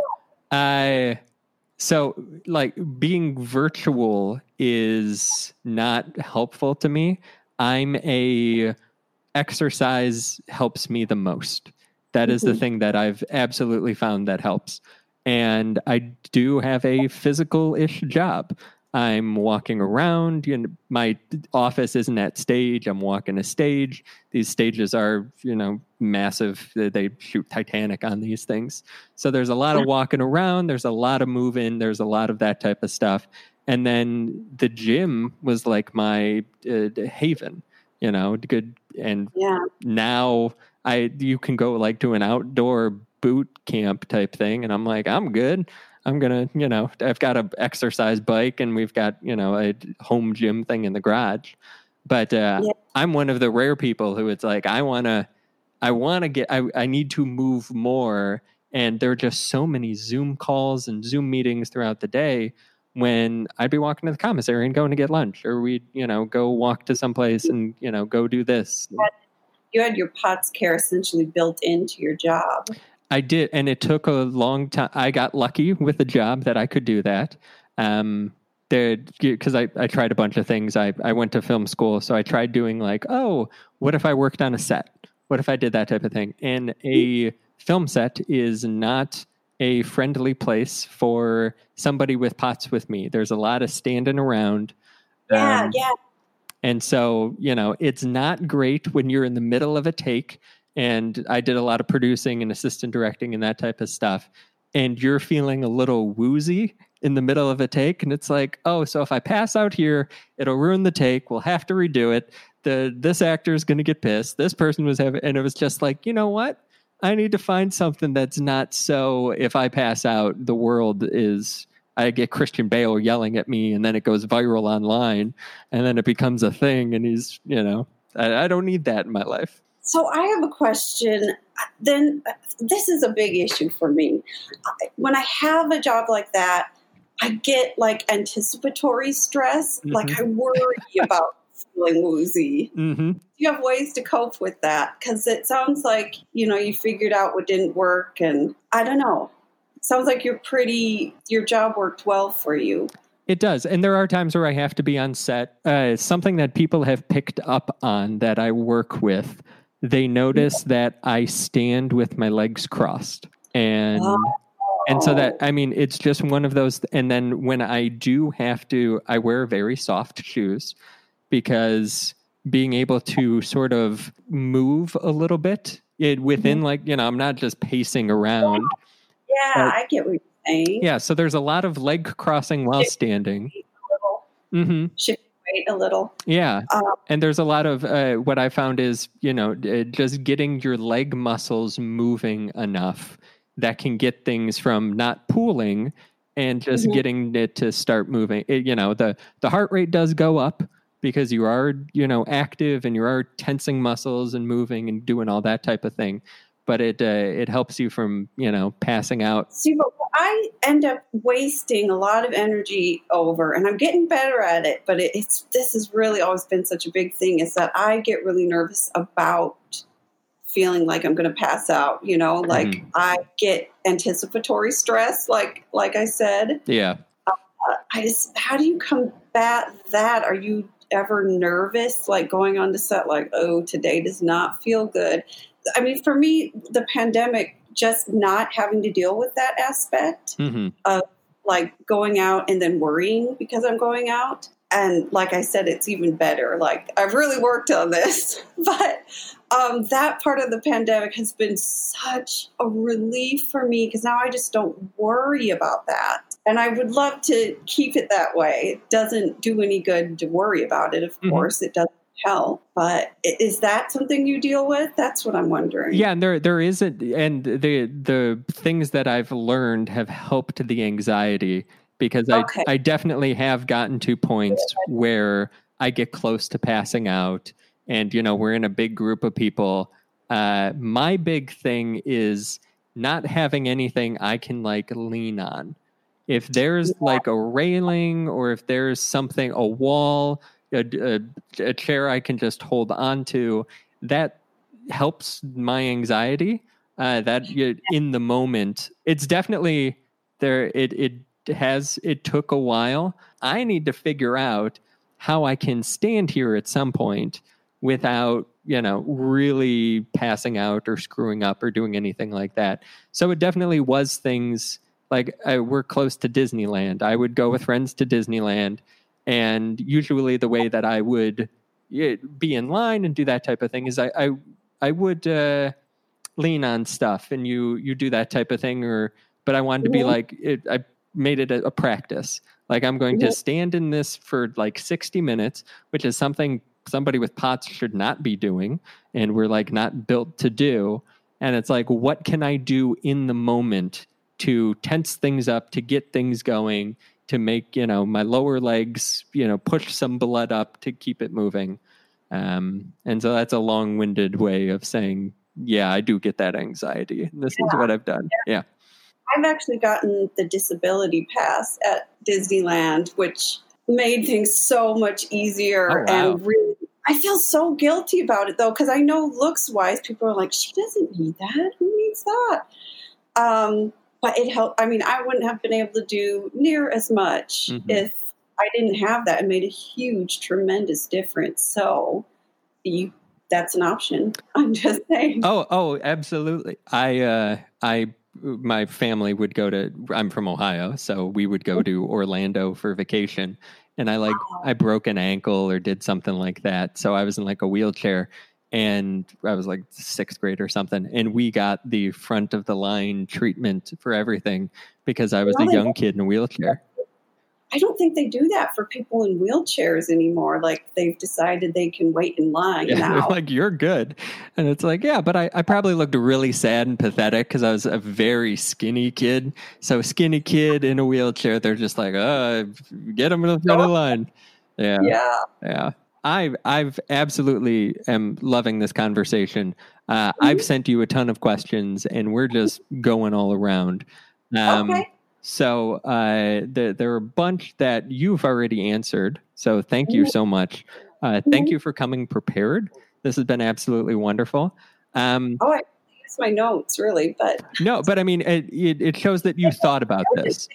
S1: I so like being virtual is not helpful to me. I'm a exercise helps me the most. That is mm-hmm. the thing that I've absolutely found that helps and I do have a physical ish job. I'm walking around. You know, my office isn't at stage. I'm walking a stage. These stages are, you know, massive. They shoot Titanic on these things. So there's a lot of walking around. There's a lot of moving. There's a lot of that type of stuff. And then the gym was like my uh, haven, you know, good. And
S2: yeah.
S1: now I you can go like to an outdoor boot camp type thing. And I'm like, I'm good. I'm gonna, you know, I've got a exercise bike and we've got, you know, a home gym thing in the garage. But uh, yeah. I'm one of the rare people who it's like, I wanna, I wanna get, I, I need to move more. And there are just so many Zoom calls and Zoom meetings throughout the day when I'd be walking to the commissary and going to get lunch, or we'd, you know, go walk to someplace and, you know, go do this.
S2: You had your POTS care essentially built into your job.
S1: I did, and it took a long time. I got lucky with a job that I could do that. Um, because I, I tried a bunch of things. I, I went to film school, so I tried doing like, oh, what if I worked on a set? What if I did that type of thing? And a film set is not a friendly place for somebody with pots with me. There's a lot of standing around.
S2: Yeah, um, yeah.
S1: And so, you know, it's not great when you're in the middle of a take and I did a lot of producing and assistant directing and that type of stuff. And you're feeling a little woozy in the middle of a take, and it's like, oh, so if I pass out here, it'll ruin the take. We'll have to redo it. The this actor is going to get pissed. This person was having, and it was just like, you know what? I need to find something that's not so. If I pass out, the world is. I get Christian Bale yelling at me, and then it goes viral online, and then it becomes a thing, and he's, you know, I, I don't need that in my life.
S2: So I have a question. Then this is a big issue for me. When I have a job like that, I get like anticipatory stress. Mm-hmm. Like I worry about feeling woozy.
S1: Mm-hmm.
S2: Do you have ways to cope with that? Because it sounds like you know you figured out what didn't work, and I don't know. It sounds like you're pretty. Your job worked well for you.
S1: It does. And there are times where I have to be on set. Uh, something that people have picked up on that I work with they notice that I stand with my legs crossed. And oh. and so that I mean it's just one of those and then when I do have to I wear very soft shoes because being able to sort of move a little bit it within mm-hmm. like you know I'm not just pacing around.
S2: Yeah, I get what you're saying.
S1: Yeah, so there's a lot of leg crossing while standing.
S2: Mm-hmm. Right? A little.
S1: Yeah. Um, and there's a lot of uh, what I found is, you know, just getting your leg muscles moving enough that can get things from not pooling and just mm-hmm. getting it to start moving. It, you know, the the heart rate does go up because you are, you know, active and you are tensing muscles and moving and doing all that type of thing but it uh, it helps you from you know passing out.
S2: See, but I end up wasting a lot of energy over, and I'm getting better at it. But it, it's this has really always been such a big thing is that I get really nervous about feeling like I'm going to pass out. You know, like mm-hmm. I get anticipatory stress, like like I said.
S1: Yeah.
S2: Uh, I just how do you combat that? Are you ever nervous, like going on the set, like, oh, today does not feel good? I mean, for me, the pandemic, just not having to deal with that aspect mm-hmm. of like going out and then worrying because I'm going out. And like I said, it's even better. Like I've really worked on this, but um, that part of the pandemic has been such a relief for me because now I just don't worry about that. And I would love to keep it that way. It doesn't do any good to worry about it, of mm-hmm. course. It doesn't help. But is that something you deal with? That's what I'm wondering.
S1: Yeah, and there there isn't, and the the things that I've learned have helped the anxiety because okay. I I definitely have gotten to points where I get close to passing out, and you know we're in a big group of people. Uh, my big thing is not having anything I can like lean on. If there's yeah. like a railing or if there's something, a wall, a, a, a chair I can just hold on to, that helps my anxiety. Uh, that in the moment, it's definitely there. It it has it took a while. I need to figure out how I can stand here at some point without you know really passing out or screwing up or doing anything like that. So it definitely was things like I, we're close to Disneyland. I would go with friends to Disneyland and usually, the way that I would be in line and do that type of thing is I I, I would uh, lean on stuff, and you you do that type of thing. Or but I wanted to be like it, I made it a, a practice. Like I'm going to stand in this for like 60 minutes, which is something somebody with POTS should not be doing, and we're like not built to do. And it's like, what can I do in the moment to tense things up, to get things going, to make you know my lower legs you know push some blood up to keep it moving um, and so that's a long-winded way of saying yeah i do get that anxiety and this yeah. is what i've done yeah. yeah
S2: i've actually gotten the disability pass at disneyland which made things so much easier oh, wow. and really I feel so guilty about it though, because I know looks wise, people are like, she doesn't need that. Who needs that? Um, but it helped. I mean, I wouldn't have been able to do near as much mm-hmm. if I didn't have that. It made a huge, tremendous difference. So you, that's an option. I'm just saying.
S1: Oh, oh, absolutely. I, uh, I, my family would go to. I'm from Ohio, so we would go to Orlando for vacation. And I like I broke an ankle or did something like that, so I was in like a wheelchair and I was like sixth grade or something, and we got the front of the line treatment for everything because I was a young kid in a wheelchair.
S2: I don't think they do that for people in wheelchairs anymore. Like they've decided they can wait in line yeah, now.
S1: Like you're good, and it's like yeah, but I, I probably looked really sad and pathetic because I was a very skinny kid. So skinny kid in a wheelchair, they're just like, uh, get them in the front of the line. Yeah,
S2: yeah,
S1: yeah. I've I've absolutely am loving this conversation. Uh, mm-hmm. I've sent you a ton of questions, and we're just going all around. Um, okay. So uh, there, there are a bunch that you've already answered. So thank you mm-hmm. so much. Uh, thank mm-hmm. you for coming prepared. This has been absolutely wonderful.
S2: Um, oh, I use my notes really, but
S1: no, but I mean, it, it shows that you thought about this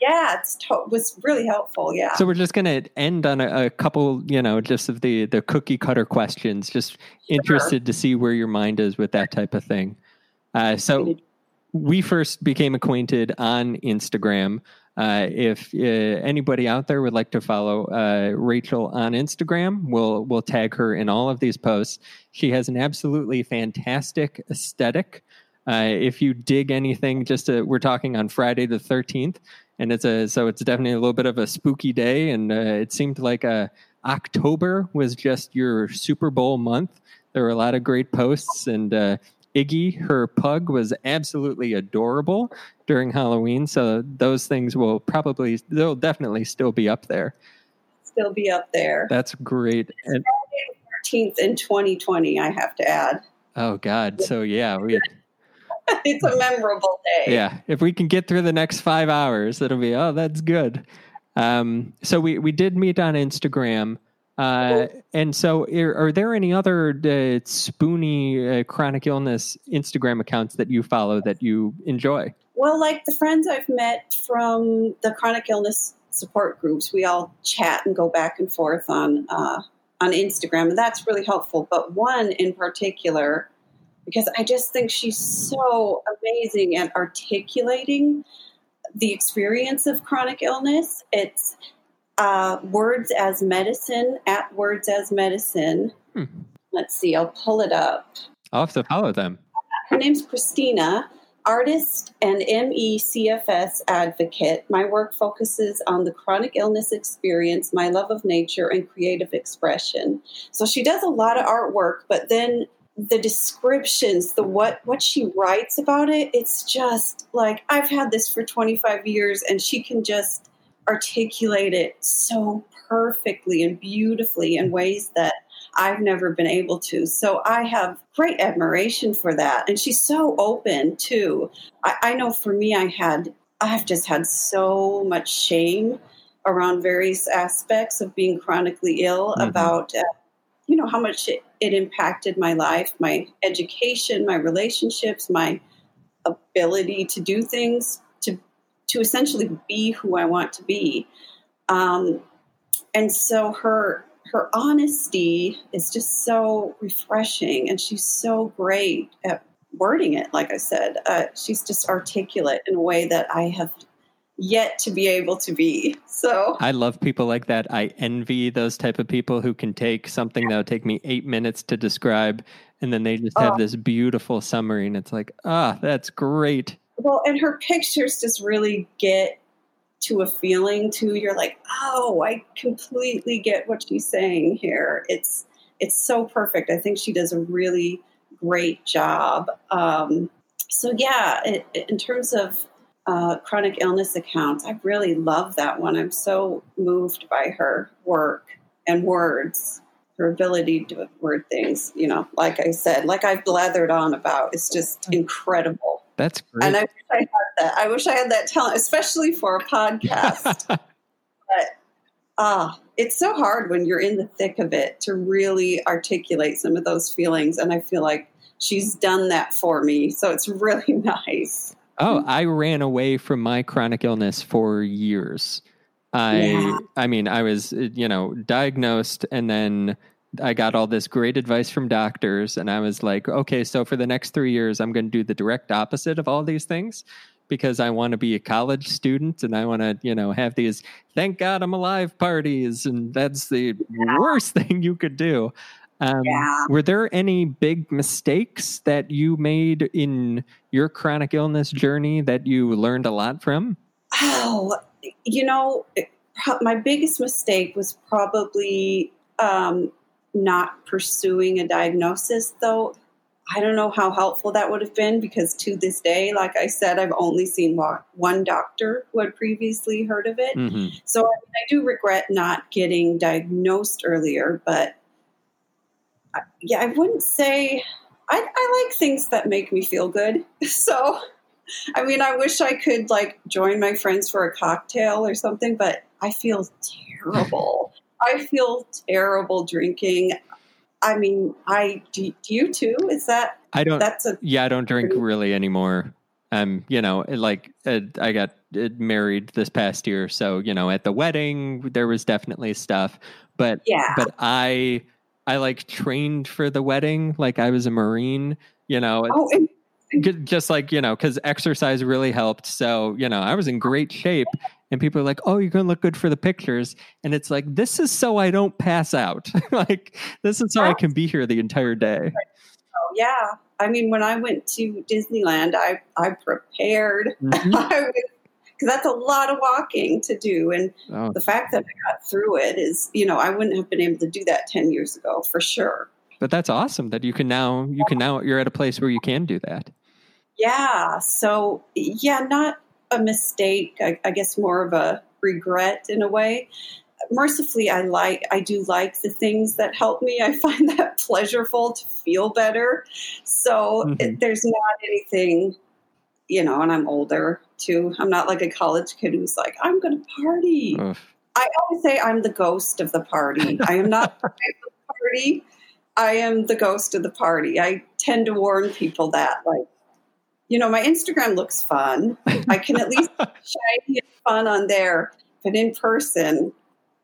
S2: yeah, it's to- was really helpful. Yeah.
S1: So we're just going to end on a, a, couple, you know, just of the the cookie cutter questions. Just sure. interested to see where your mind is with that type of thing. Uh, so we first became acquainted on Instagram. Uh, if uh, anybody out there would like to follow uh, Rachel on Instagram, we'll we'll tag her in all of these posts. She has an absolutely fantastic aesthetic. Uh, if you dig anything, just to, we're talking on Friday the thirteenth and it's a so it's definitely a little bit of a spooky day, and uh, it seemed like a October was just your Super Bowl month. There were a lot of great posts, and uh, Iggy, her pug, was absolutely adorable during Halloween. So those things will probably, they'll definitely still be up there.
S2: Still be up there.
S1: That's great. And,
S2: 13th in 2020, I have to add.
S1: Oh, God. So, yeah, we.
S2: it's a memorable day.
S1: Yeah. If we can get through the next five hours, it'll be, oh, that's good. Um, so we, we did meet on Instagram. Uh, and so, are, are, there any other uh, spoony uh, chronic illness Instagram accounts that you follow that you enjoy?
S2: Well, like the friends I've met from the chronic illness support groups, we all chat and go back and forth on uh, on Instagram, and that's really helpful. But one in particular, because I just think she's so amazing at articulating the experience of chronic illness. It's uh, Words as Medicine at Words as Medicine. Hmm. Let's see, I'll pull it up.
S1: I'll have to follow them.
S2: Her name's Christina, artist and MECFS advocate. My work focuses on the chronic illness experience, my love of nature, and creative expression. So she does a lot of artwork, but then the descriptions the what what she writes about it it's just like i've had this for 25 years and she can just articulate it so perfectly and beautifully in ways that I've never been able to. So I have great admiration for that. And she's so open too. I, I know for me, I had, I've just had so much shame around various aspects of being chronically ill mm-hmm. about, uh, you know, how much it, it impacted my life, my education, my relationships, my ability to do things to to essentially be who I want to be. Um, and so her her honesty is just so refreshing, and she's so great at wording it. Like I said, uh, she's just articulate in a way that I have yet to be able to be. So
S1: I love people like that. I envy those type of people who can take something that'll take me eight minutes to describe, and then they just have oh. this beautiful summary, and it's like, ah, that's great
S2: well, and her pictures just really get to a feeling too. You're like, oh, I completely get what she's saying here. It's it's so perfect. I think she does a really great job. Um, so yeah, it, in terms of uh, chronic illness accounts, I really love that one. I'm so moved by her work and words, her ability to word things. You know, like I said, like I've blathered on about, it's just incredible.
S1: That's great.
S2: And I wish I had that. I wish I had that talent, especially for a podcast. but ah, uh, it's so hard when you're in the thick of it to really articulate some of those feelings. And I feel like she's done that for me. So it's really nice.
S1: Oh, mm-hmm. I ran away from my chronic illness for years. I yeah. I mean, I was uh, you know, diagnosed and then I got all this great advice from doctors, and I was like, okay, so for the next three years, I'm going to do the direct opposite of all these things because I want to be a college student and I want to, you know, have these thank God I'm alive parties, and that's the yeah. worst thing you could do. Um, yeah. Were there any big mistakes that you made in your chronic illness journey that you learned a lot from?
S2: Oh, you know, my biggest mistake was probably um, not pursuing a diagnosis, though, I don't know how helpful that would have been because to this day, like I said, I've only seen one doctor who had previously heard of it. Mm-hmm. So I, mean, I, do regret not getting diagnosed earlier, but I, yeah, I wouldn't say I, I like things that make me feel good. So, I mean, I wish I could like join my friends for a cocktail or something, but I feel terrible. I feel terrible drinking. I mean, I do, do you too? Is that
S1: I don't. That's a yeah. I don't drink really anymore. Um, you know, like uh, I got uh, married this past year, so you know, at the wedding there was definitely stuff, but yeah, but I I like trained for the wedding, like I was a marine. You know, oh, and- just like you know because exercise really helped so you know i was in great shape and people are like, "Oh, you're going to look good for the pictures," and it's like, "This is so I don't pass out. like this is so I can be here the entire day."
S2: Oh yeah, I mean, when I went to Disneyland, I I prepared. Mm-hmm. I was because that's a lot of walking to do. And oh. the fact that I got through it is, you know, I wouldn't have been able to do that 10 years ago for sure.
S1: But that's awesome that you can now, you can now, you're at a place where you can do that.
S2: Yeah. So, yeah, not a mistake, I, I guess more of a regret in a way. Mercifully, I like, I do like the things that help me. I find that pleasurable to feel better. So mm-hmm. it, there's not anything, you know, and I'm older too. I'm not like a college kid who's like, I'm going to party. I always say I'm the ghost of the party. I am not the party. I am the ghost of the party. I tend to warn people that, like, you know, my Instagram looks fun. I can at least shiny and fun on there, but in person,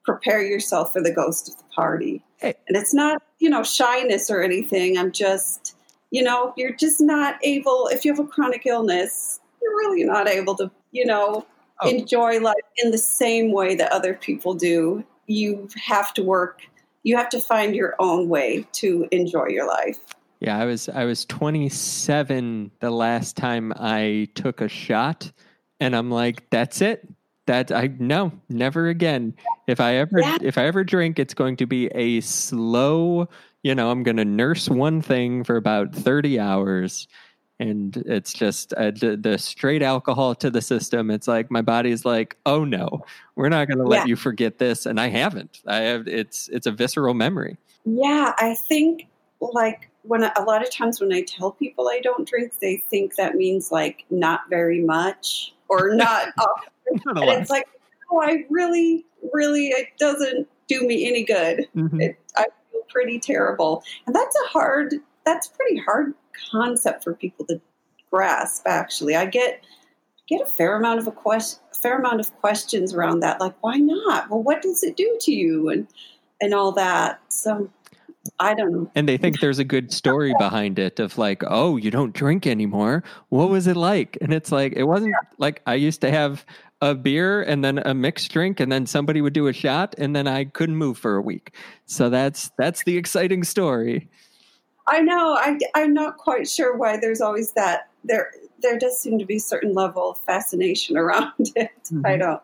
S2: prepare yourself for the ghost of the party. Hey. And it's not, you know, shyness or anything. I'm just, you know, you're just not able, if you have a chronic illness, you're really not able to, you know, oh. enjoy life in the same way that other people do. You have to work, you have to find your own way to enjoy your life.
S1: Yeah, I was I was 27 the last time I took a shot and I'm like that's it. That I no, never again. If I ever yeah. if I ever drink it's going to be a slow, you know, I'm going to nurse one thing for about 30 hours and it's just uh, the, the, straight alcohol to the system. It's like my body's like oh no we're not going to let yeah. you forget this and i haven't. I have it's it's a visceral memory.
S2: Yeah i think like when a lot of times when i tell people i don't drink they think that means like not very much or not and it's like oh i really really it doesn't do me any good. Mm-hmm. it, i pretty terrible and that's a hard that's pretty hard concept for people to grasp. Actually, I get get a fair amount of a quest, a fair amount of questions around that. Like, why not? Well, what does it do to you, and and all that. So I don't know.
S1: And they think there's a good story behind it of like, oh, you don't drink anymore. What was it like? And it's like, it wasn't yeah. like I used to have a beer and then a mixed drink and then somebody would do a shot and then I couldn't move for a week. So that's that's the exciting story.
S2: I know. I, I'm not quite sure why there's always that. There, there does seem to be a certain level of fascination around it. Mm-hmm. I don't.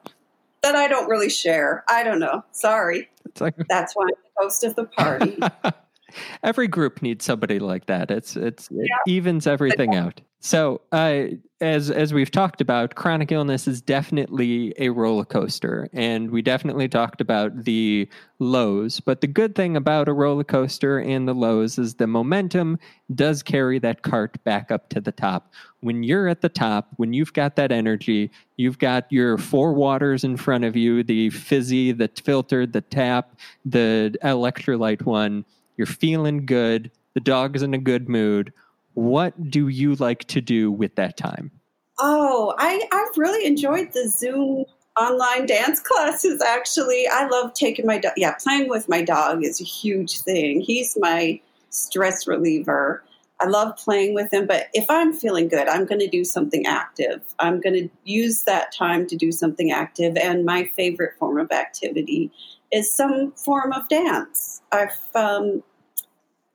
S2: That I don't really share. I don't know. Sorry. Like, That's why I'm the host of the party.
S1: Every group needs somebody like that. It's it's it evens everything out. So, uh, as as we've talked about, chronic illness is definitely a roller coaster, and we definitely talked about the lows. But the good thing about a roller coaster and the lows is the momentum does carry that cart back up to the top. When you're at the top, when you've got that energy, you've got your four waters in front of you: the fizzy, the filtered, the tap, the electrolyte one. You're feeling good. The dog's in a good mood what do you like to do with that time?
S2: Oh, I, I've really enjoyed the Zoom online dance classes actually. I love taking my dog. Yeah, playing with my dog is a huge thing. He's my stress reliever. I love playing with him, but if I'm feeling good, I'm going to do something active. I'm going to use that time to do something active. And my favorite form of activity is some form of dance. I've um,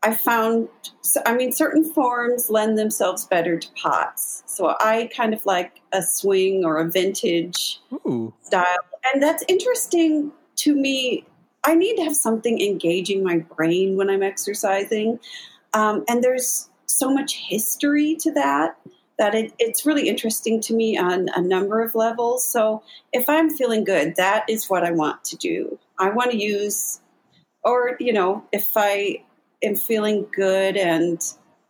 S2: I found, I mean, certain forms lend themselves better to pots. So I kind of like a swing or a vintage Ooh. style. And that's interesting to me. I need to have something engaging my brain when I'm exercising. Um, and there's so much history to that that it, it's really interesting to me on a number of levels. So if I'm feeling good, that is what I want to do. I want to use, or, you know, if I am feeling good and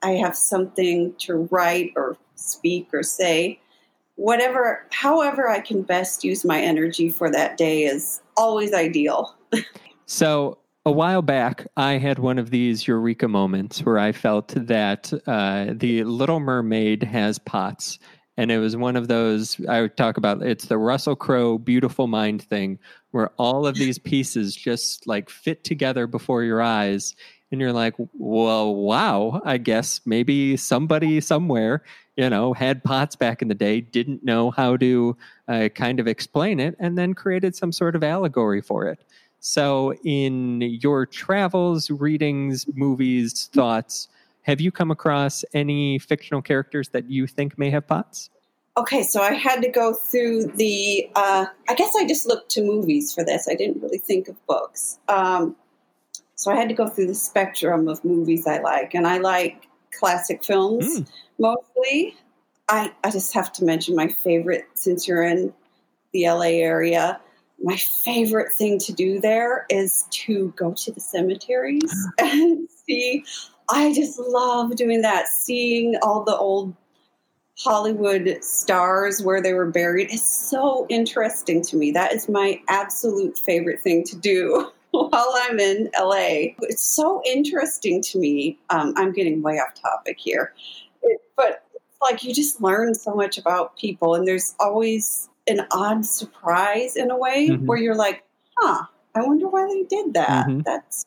S2: I have something to write or speak or say, whatever, however I can best use my energy for that day is always ideal.
S1: so, a while back, I had one of these eureka moments where I felt that uh, the Little Mermaid has pots. And it was one of those I would talk about. It's the Russell Crowe beautiful mind thing where all of these pieces just like fit together before your eyes and you're like, well, wow, I guess maybe somebody somewhere, you know, had pots back in the day, didn't know how to uh, kind of explain it, and then created some sort of allegory for it. So, in your travels, readings, movies, thoughts, have you come across any fictional characters that you think may have pots?
S2: okay, so I had to go through the. Uh, I guess I just looked to movies for this. I didn't really think of books. Um, so I had to go through the spectrum of movies I like, and I like classic films mm. mostly. I, I just have to mention my favorite since you're in the LA area. My favorite thing to do there is to go to the cemeteries and see. I just love doing that, seeing all the old Hollywood stars where they were buried is so interesting to me. That is my absolute favorite thing to do while I'm in LA. It's so interesting to me. Um, I'm getting way off topic here, it, but like you just learn so much about people, and there's always an odd surprise in a way mm-hmm. where you're like, huh, I wonder why they did that. Mm-hmm. That's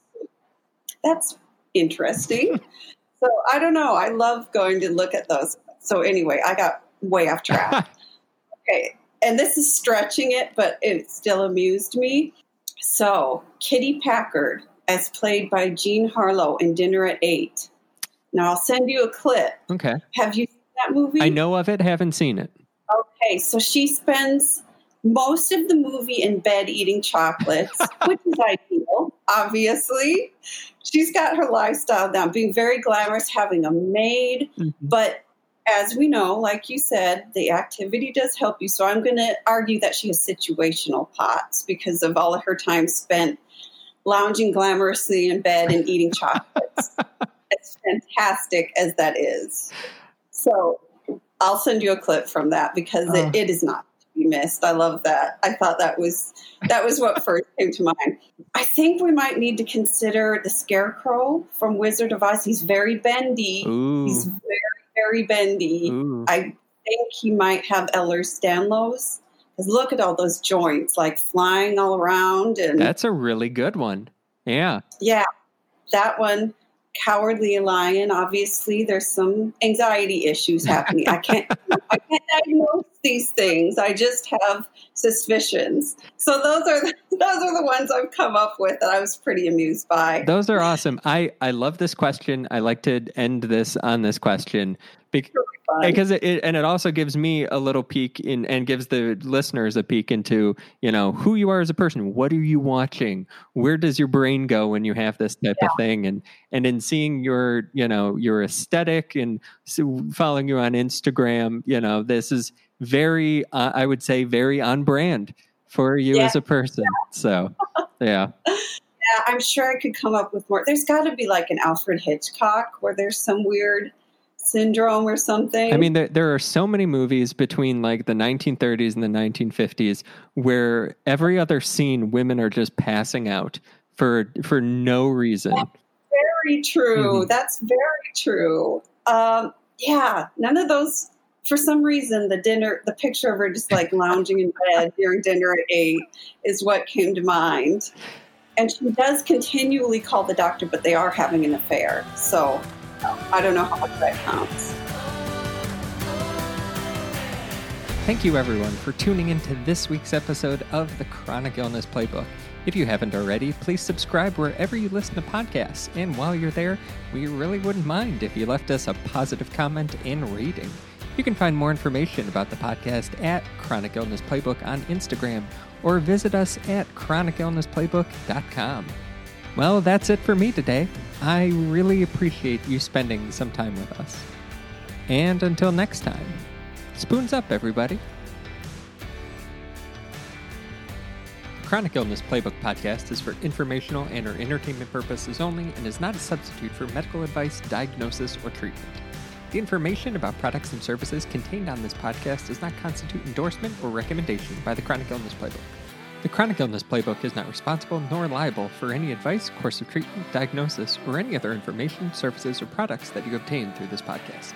S2: that's interesting. so I don't know. I love going to look at those so anyway, I got way off track. okay, and this is stretching it, but it still amused me. So Kitty Packard, as played by Jean Harlow in Dinner at Eight. Now I'll send you a clip.
S1: Okay.
S2: Have you seen that movie?
S1: I know of it, haven't seen it.
S2: Okay, so she spends most of the movie in bed eating chocolates, which is ideal, obviously. She's got her lifestyle down, being very glamorous, having a maid, mm-hmm. but as we know, like you said, the activity does help you. So I'm going to argue that she has situational POTS because of all of her time spent lounging glamorously in bed and eating chocolates. as fantastic as that is. So I'll send you a clip from that because it, oh. it is not to be missed. I love that. I thought that was that was what first came to mind. I think we might need to consider the Scarecrow from Wizard of Oz. He's very bendy.
S1: Ooh.
S2: He's very very bendy. Ooh. I think he might have Ehlers-Danlos. Because look at all those joints, like flying all around. And
S1: that's a really good one. Yeah.
S2: Yeah, that one. Cowardly Lion. Obviously, there's some anxiety issues happening. I can't. I can't diagnose these things. I just have suspicions. So those are the, those are the ones I've come up with that I was pretty amused by.
S1: Those are awesome. I I love this question. I like to end this on this question because it, it, and it also gives me a little peek in and gives the listeners a peek into you know who you are as a person what are you watching where does your brain go when you have this type yeah. of thing and and in seeing your you know your aesthetic and following you on instagram you know this is very uh, i would say very on brand for you yeah. as a person so yeah
S2: yeah i'm sure i could come up with more there's got to be like an alfred hitchcock where there's some weird syndrome or something.
S1: I mean, there, there are so many movies between like the 1930s and the 1950s where every other scene women are just passing out for for no reason.
S2: That's very true. Mm-hmm. That's very true. Um, yeah, none of those. For some reason, the dinner, the picture of her just like lounging in bed during dinner at eight is what came to mind. And she does continually call the doctor, but they are having an affair. So I don't know how much that counts.
S1: Thank you, everyone, for tuning into this week's episode of the Chronic Illness Playbook. If you haven't already, please subscribe wherever you listen to podcasts. And while you're there, we really wouldn't mind if you left us a positive comment and rating. You can find more information about the podcast at Chronic Illness Playbook on Instagram or visit us at chronicillnessplaybook.com. Well, that's it for me today. I really appreciate you spending some time with us. And until next time, spoons up, everybody. Chronic Illness Playbook podcast is for informational and or entertainment purposes only and is not a substitute for medical advice, diagnosis, or treatment. The information about products and services contained on this podcast does not constitute endorsement or recommendation by the Chronic Illness Playbook. The Chronic Illness Playbook is not responsible nor liable for any advice, course of treatment, diagnosis, or any other information, services, or products that you obtain through this podcast.